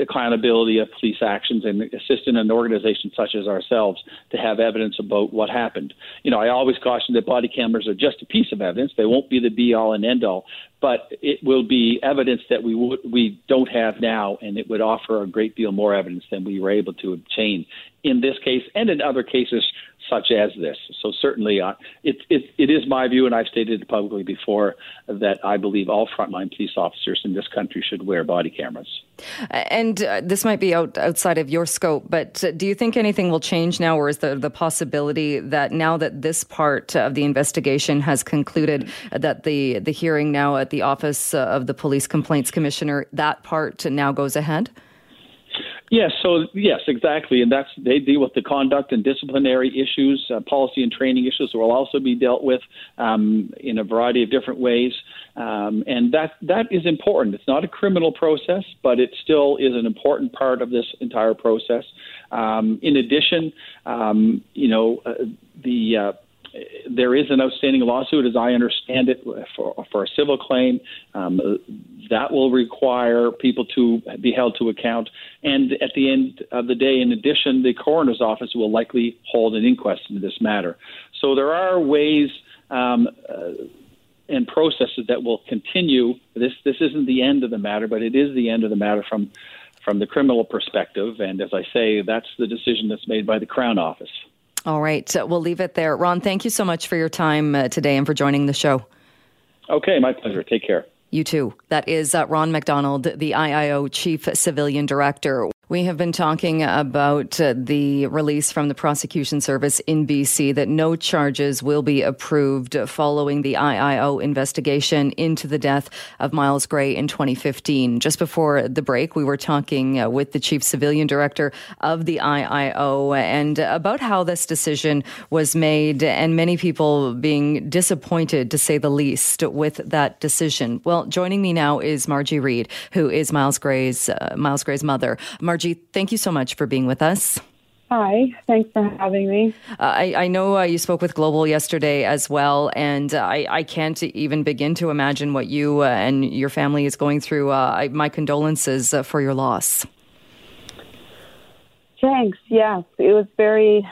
accountability of police actions and assist in an organization such as ourselves to have evidence about what happened. You know, I always caution that body cameras are just a piece of evidence. They won't be the be all and end all, but it will be evidence that we w- we don't have now, and it would offer a great deal more evidence than we were able to obtain in this case and in other cases such as this. So certainly, uh, it, it, it is my view, and I've stated it publicly before, that I believe all frontline police officers in this country should wear body cameras. And uh, this might be out, outside of your scope, but uh, do you think anything will change now, or is there the possibility that now that this part of the investigation has concluded, that the the hearing now at the office uh, of the police complaints commissioner, that part now goes ahead? Yes, so yes, exactly, and that's they deal with the conduct and disciplinary issues, uh, policy and training issues will also be dealt with um, in a variety of different ways, um, and that that is important. It's not a criminal process, but it still is an important part of this entire process. Um, in addition, um, you know, uh, the uh, there is an outstanding lawsuit, as I understand it, for, for a civil claim. Um, that will require people to be held to account. And at the end of the day, in addition, the coroner's office will likely hold an inquest into this matter. So there are ways. Um, uh, and processes that will continue. This this isn't the end of the matter, but it is the end of the matter from from the criminal perspective. And as I say, that's the decision that's made by the Crown Office. All right. We'll leave it there. Ron, thank you so much for your time uh, today and for joining the show. Okay, my pleasure. Take care. You too. That is uh, Ron MacDonald, the IIO Chief Civilian Director. We have been talking about uh, the release from the prosecution service in BC that no charges will be approved following the IIO investigation into the death of Myles Gray in 2015. Just before the break, we were talking uh, with the chief civilian director of the IIO and about how this decision was made and many people being disappointed to say the least with that decision. Well, joining me now is Margie Reed, who is Myles Gray's uh, Myles Gray's mother. Margie, thank you so much for being with us. Hi, thanks for having me. Uh, I, I, know uh, you spoke with Global yesterday as well, and I, I can't even begin to imagine what you uh, and your family is going through. Uh, I, my condolences uh, for your loss. Thanks. Yes, it was very.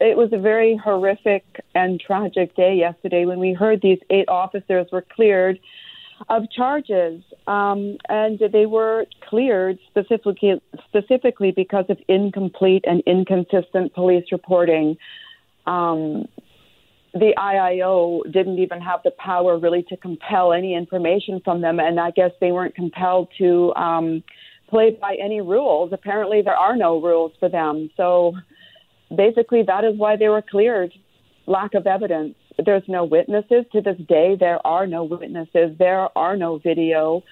It was a very horrific and tragic day yesterday when we heard these eight officers were cleared of charges, um, and they were cleared specifically specifically because of incomplete and inconsistent police reporting. Um, the IIO didn't even have the power really to compel any information from them, and I guess they weren't compelled to um, play by any rules. Apparently, there are no rules for them. So basically, that is why they were cleared lack of evidence. There's no witnesses. To this day, there are no witnesses. There are no video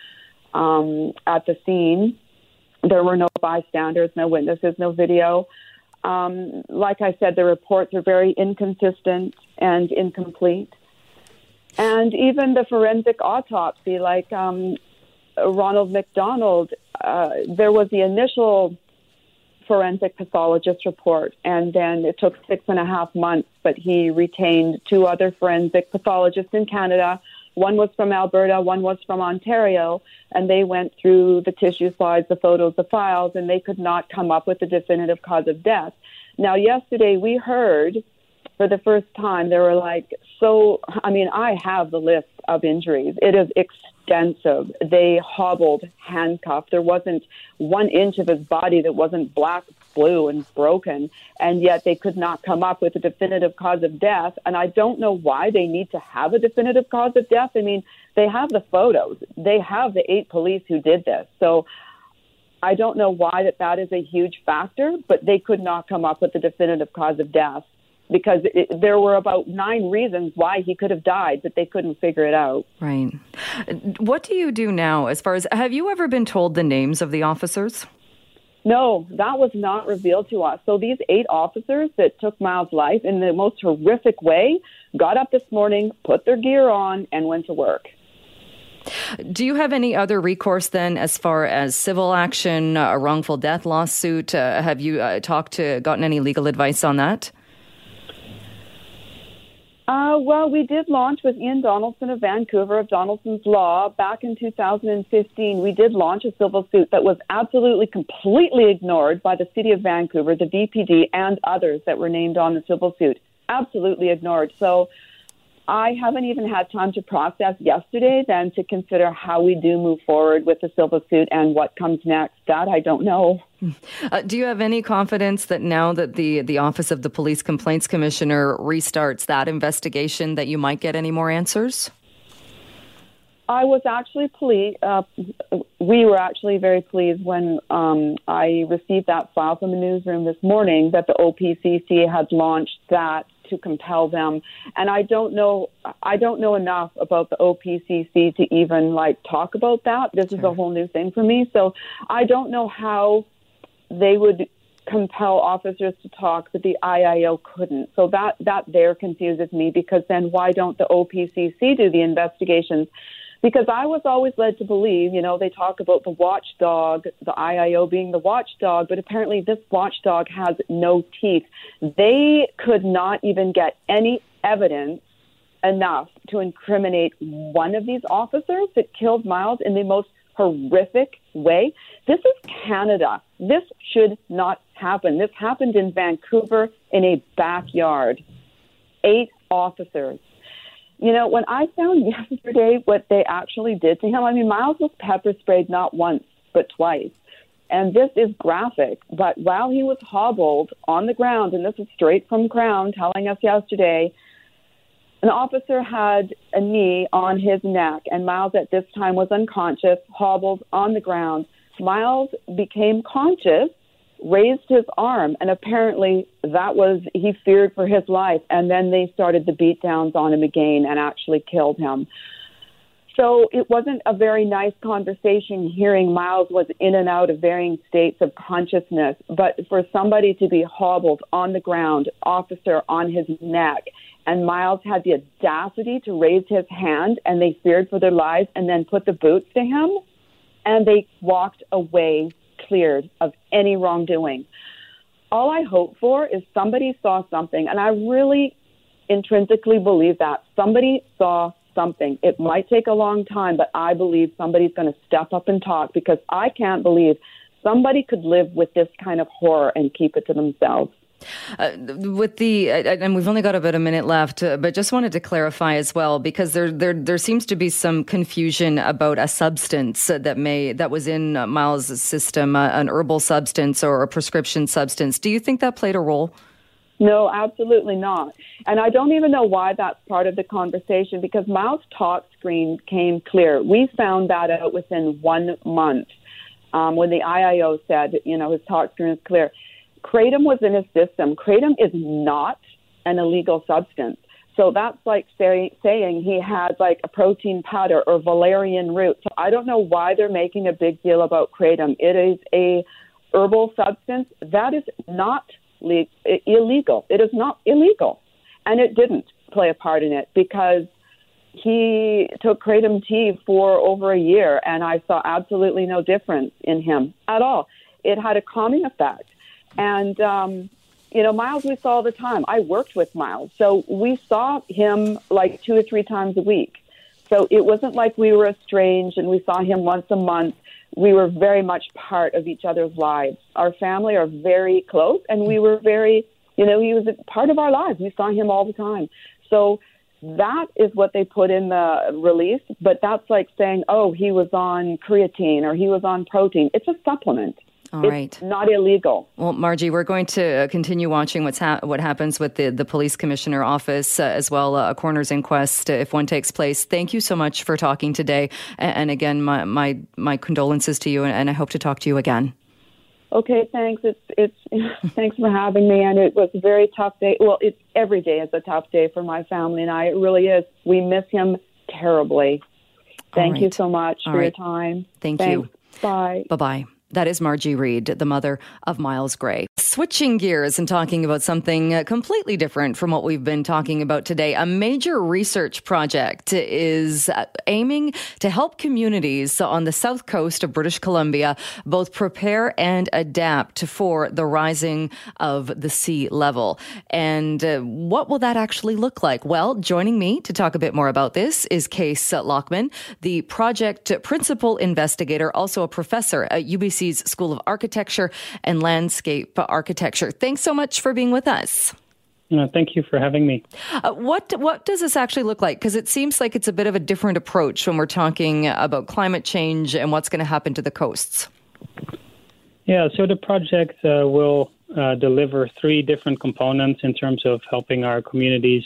um, at the scene. There were no bystanders, no witnesses, no video. Um, like I said, the reports are very inconsistent and incomplete. And even the forensic autopsy, like um, Ronald MacDonald, uh, there was the initial forensic pathologist report, and then it took six and a half months, but he retained two other forensic pathologists in Canada. One was from Alberta, one was from Ontario, and they went through the tissue slides, the photos, the files, and they could not come up with a definitive cause of death. Now, yesterday we heard for the first time, there were like so. I mean, I have the list of injuries. It is extensive. They hobbled, handcuffed. There wasn't one inch of his body that wasn't black, blue, and broken, and yet they could not come up with a definitive cause of death. And I don't know why they need to have a definitive cause of death. I mean, they have the photos. They have the eight police who did this. So. I don't know why that that is a huge factor, but they could not come up with a definitive cause of death because it, there were about nine reasons why he could have died, but they couldn't figure it out. Right. What do you do now as far as have you ever been told the names of the officers? No, that was not revealed to us. So these eight officers that took Myles' life in the most horrific way got up this morning, put their gear on, and went to work. Do you have any other recourse then, as far as civil action, a wrongful death lawsuit? Uh, have you uh, talked to, gotten any legal advice on that? Uh, well, we did launch with Ian Donaldson of Vancouver of Donaldson's Law back in 2015. We did launch a civil suit that was absolutely completely ignored by the City of Vancouver, the VPD, and others that were named on the civil suit. Absolutely ignored. So I haven't even had time to process yesterday then to consider how we do move forward with the civil suit and what comes next. That I don't know. Uh, do you have any confidence that now that the the Office of the Police Complaints Commissioner restarts that investigation, that you might get any more answers? I was actually pleased. Uh, we were actually very pleased when um, I received that file from the newsroom this morning that the OPCC had launched that to compel them. And I don't know, I don't know enough about the OPCC to even like talk about that. This is a whole new thing for me. So I don't know how they would compel officers to talk, but the IIO couldn't. So that that there confuses me because then why don't the OPCC do the investigations? Because I was always led to believe, you know, they talk about the watchdog, the IIO being the watchdog, but apparently this watchdog has no teeth. They could not even get any evidence enough to incriminate one of these officers that killed Myles in the most horrific way. This is Canada. This should not happen. This happened in Vancouver in a backyard. Eight officers you know, when I found <laughs> yesterday what they actually did to him, I mean, Myles was pepper sprayed not once, but twice. And this is graphic, but while he was hobbled on the ground, and this is straight from Crown telling us yesterday, an officer had a knee on his neck, and Myles at this time was unconscious, hobbled on the ground. Myles became conscious raised his arm, and apparently that was he feared for his life. And then they started the beatdowns on him again and actually killed him. So it wasn't a very nice conversation hearing Myles was in and out of varying states of consciousness. But for somebody to be hobbled on the ground, officer on his neck, and Myles had the audacity to raise his hand and they feared for their lives and then put the boots to him and they walked away cleared of any wrongdoing. All I hope for is somebody saw something, and I really intrinsically believe that somebody saw something. It might take a long time, but I believe somebody's going to step up and talk because I can't believe somebody could live with this kind of horror and keep it to themselves. Uh, with the, uh, and we've only got about a minute left, uh, but just wanted to clarify as well because there, there, there seems to be some confusion about a substance that may that was in Myles' system, uh, an herbal substance or a prescription substance. Do you think that played a role? No, absolutely not. And I don't even know why that's part of the conversation because Myles' tox screen came clear. We found that out within one month um, when the IIO said, you know, his tox screen is clear. Kratom was in his system. Kratom is not an illegal substance. So that's like say, saying he had like a protein powder or valerian root. So I don't know why they're making a big deal about kratom. It is a herbal substance that is not le- illegal. It is not illegal, and it didn't play a part in it because he took kratom tea for over a year, and I saw absolutely no difference in him at all. It had a calming effect, and um, you know, Myles we saw all the time. I worked with Myles, so we saw him like two or three times a week. So it wasn't like we were estranged and we saw him once a month. We were very much part of each other's lives. Our family are very close, and we were very, you know, he was a part of our lives. We saw him all the time. So that is what they put in the release, but that's like saying, oh, he was on creatine or he was on protein. It's a supplement. All it's right. not illegal. Well, Margie, we're going to uh, continue watching what's ha- what happens with the, the police commissioner office uh, as well, uh, a coroner's inquest uh, if one takes place. Thank you so much for talking today, and, and again, my, my my condolences to you, and, and I hope to talk to you again. Okay, thanks. It's it's <laughs> thanks for having me, and it was a very tough day. Well, it's every day is a tough day for my family and I. It really is. We miss him terribly. Thank right. you so much All for right. your time. Thank Thanks. you. Bye. Bye bye. That is Margie Reed, the mother of Myles Gray. Switching gears and talking about something uh, completely different from what we've been talking about today. A major research project is uh, aiming to help communities on the south coast of British Columbia both prepare and adapt for the rising of the sea level. And uh, what will that actually look like? Well, joining me to talk a bit more about this is Kees Lokman, the project principal investigator, also a professor at UBC's School of Architecture and Landscape Architecture. Thanks so much for being with us. Uh, thank you for having me. Uh, what what does this actually look like? Because it seems like it's a bit of a different approach when we're talking about climate change and what's going to happen to the coasts. Yeah, so the project uh, will uh, deliver three different components in terms of helping our communities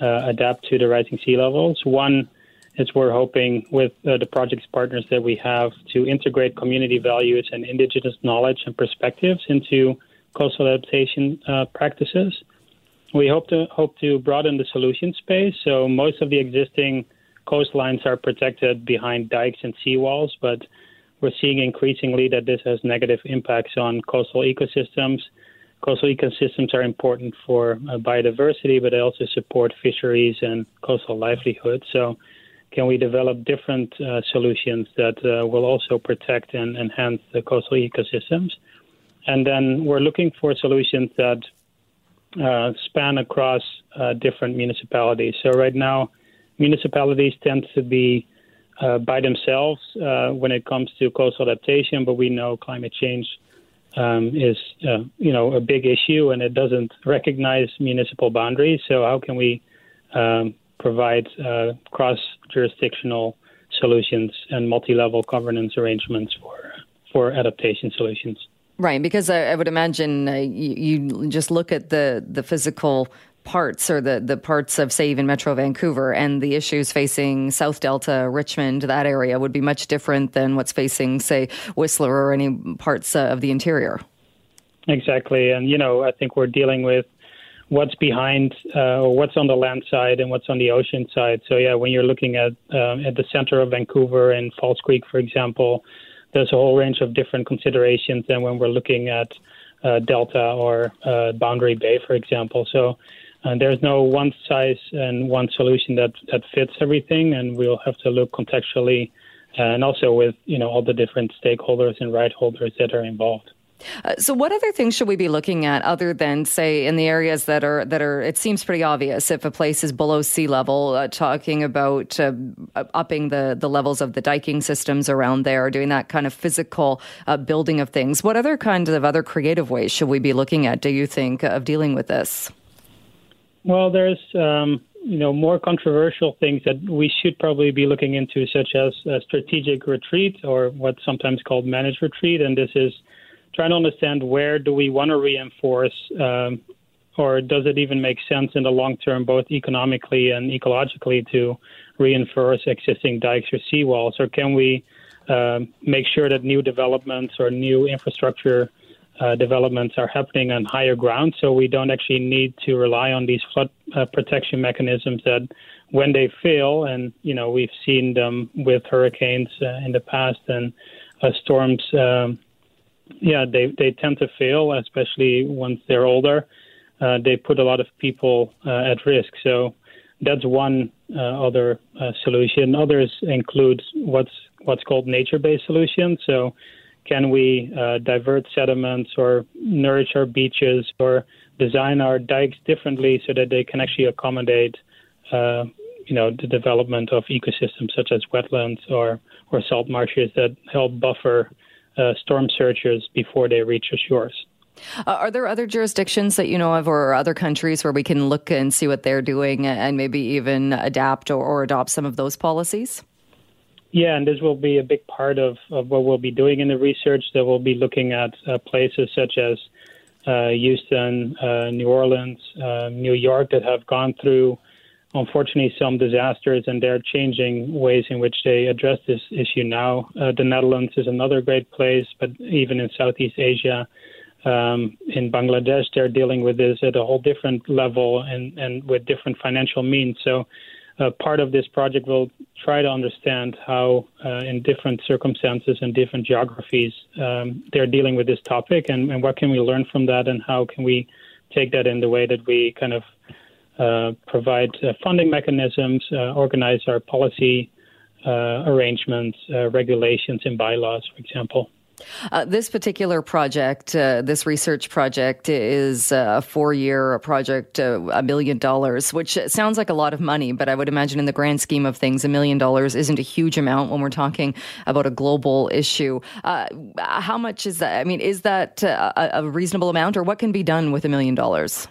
uh, adapt to the rising sea levels. One is we're hoping with uh, the project's partners that we have to integrate community values and indigenous knowledge and perspectives into coastal adaptation uh, practices. We hope to hope to broaden the solution space. So most of the existing coastlines are protected behind dikes and seawalls, but we're seeing increasingly that this has negative impacts on coastal ecosystems. Coastal ecosystems are important for uh, biodiversity, but they also support fisheries and coastal livelihood. So, can we develop different uh, solutions that uh, will also protect and enhance the coastal ecosystems? And then we're looking for solutions that uh, span across uh, different municipalities. So, right now, municipalities tend to be uh, by themselves uh, when it comes to coastal adaptation, but we know climate change um, is, you know, a big issue and it doesn't recognize municipal boundaries. So how can we um, provide uh, cross-jurisdictional solutions and multi-level governance arrangements for for adaptation solutions? Right, because I, I would imagine uh, you, you just look at the the physical parts or the, the parts of, say, even Metro Vancouver and the issues facing South Delta, Richmond, that area would be much different than what's facing, say, Whistler or any parts uh, of the interior. Exactly. And, you know, I think we're dealing with what's behind uh, or what's on the land side and what's on the ocean side. So, yeah, when you're looking at, um, at the center of Vancouver and False Creek, for example, there's a whole range of different considerations than when we're looking at uh, Delta or uh, Boundary Bay, for example. So, and there's no one size and one solution that, that fits everything, and we'll have to look contextually and also with you know all the different stakeholders and right holders that are involved. Uh, so, what other things should we be looking at other than, say, in the areas that are that are? It seems pretty obvious if a place is below sea level. Uh, talking about uh, upping the the levels of the diking systems around there, doing that kind of physical uh, building of things. What other kinds of other creative ways should we be looking at? Do you think of dealing with this? Well, there's um, you know more controversial things that we should probably be looking into, such as strategic retreat or what's sometimes called managed retreat, and this is trying to understand where do we want to reinforce, um, or does it even make sense in the long term, both economically and ecologically, to reinforce existing dikes or seawalls, or can we um, make sure that new developments or new infrastructure uh, developments are happening on higher ground, so we don't actually need to rely on these flood uh, protection mechanisms that, when they fail, and you know we've seen them with hurricanes uh, in the past and uh, storms. Um, yeah, they they tend to fail, especially once they're older. Uh, they put a lot of people uh, at risk. So that's one uh, other uh, solution. Others include what's what's called nature-based solutions. So can we uh, divert sediments or nourish our beaches or design our dikes differently so that they can actually accommodate, uh, you know, the development of ecosystems such as wetlands or or salt marshes that help buffer uh, storm surges before they reach the shores. Uh, are there other jurisdictions that you know of or other countries where we can look and see what they're doing and maybe even adapt or, or adopt some of those policies? Yeah, and this will be a big part of, of what we'll be doing in the research. That we'll be looking at uh, places such as uh, Houston, uh, New Orleans, uh, New York that have gone through unfortunately some disasters, and they're changing ways in which they address this issue now. Uh, the Netherlands is another great place, but even in Southeast Asia, um, in Bangladesh, they're dealing with this at a whole different level and, and with different financial means. So, uh, part of this project will try to understand how, uh, in different circumstances and different geographies, um, they're dealing with this topic, and, and what can we learn from that, and how can we take that in the way that we kind of uh, provide uh, funding mechanisms, uh, organize our policy arrangements, regulations, and bylaws, for example. Uh, this particular project, uh, this research project, is a four year project, uh, a million dollars, which sounds like a lot of money, but I would imagine in the grand scheme of things, a million dollars isn't a huge amount when we're talking about a global issue. how much is that? I mean, is that a, a reasonable amount, or what can be done with a million dollars?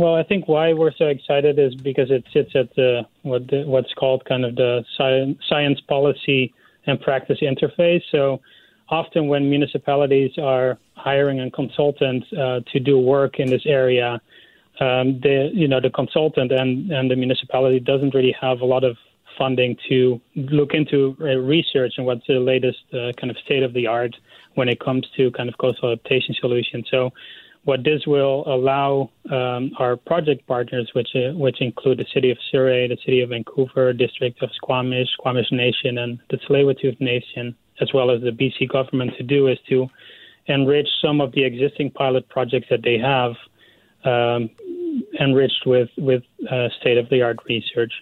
Well, I think why we're so excited is because it sits at the, what the, what's called kind of the science, science policy and practice interface. So often when municipalities are hiring a consultant uh, to do work in this area, um, the you know the consultant and, and the municipality doesn't really have a lot of funding to look into uh, research and what's the latest uh, kind of state of the art when it comes to kind of coastal adaptation solutions. So what this will allow um, our project partners, which uh, which include the city of Surrey, the city of Vancouver, district of Squamish, Squamish Nation, and the tsleil Nation, as well as the BC government, to do is to enrich some of the existing pilot projects that they have, um, enriched with with uh, state of the art research.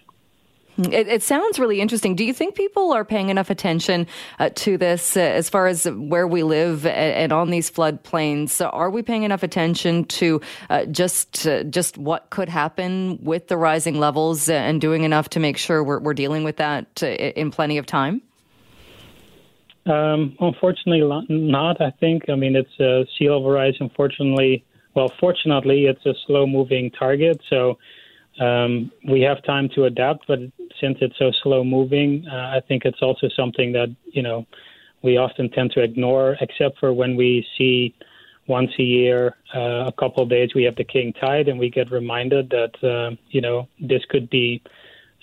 It, it, sounds really interesting. Do you think people are paying enough attention uh, to this uh, as far as where we live and, and on these floodplains? Are we paying enough attention to uh, just uh, just what could happen with the rising levels and doing enough to make sure we're, we're dealing with that uh, in plenty of time? Um, unfortunately, not. I think. I mean, it's a sea level rise. Unfortunately, well, fortunately, it's a slow moving target. So um, we have time to adapt, but since it's so slow moving, uh, I think it's also something that you know we often tend to ignore, except for when we see once a year, uh, a couple of days, we have the king tide, and we get reminded that uh, you know this could be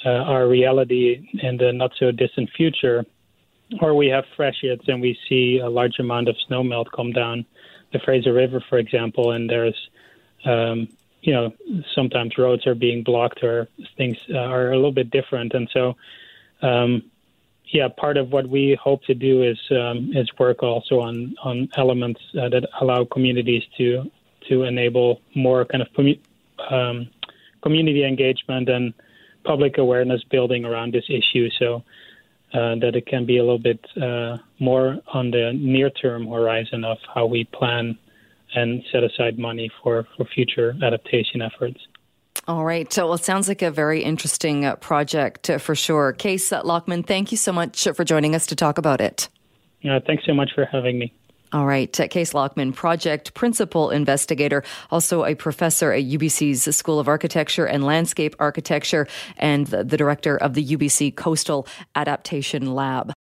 uh, our reality in the not so distant future. Or we have freshets and we see a large amount of snow melt come down the Fraser River, for example, and there's um, you know, sometimes roads are being blocked or things uh, are a little bit different. And so, um, yeah, part of what we hope to do is um, is work also on on elements uh, that allow communities to to enable more kind of um, community engagement and public awareness building around this issue. So uh, that it can be a little bit uh, more on the near term horizon of how we plan and set aside money for, for future adaptation efforts. All right. Well, it sounds like a very interesting uh, project uh, for sure. Kees Lokman, thank you so much for joining us to talk about it. Yeah, thanks so much for having me. All right. Kees Lokman, project principal investigator, also a professor at UBC's School of Architecture and Landscape Architecture, and the director of the UBC Coastal Adaptation Lab.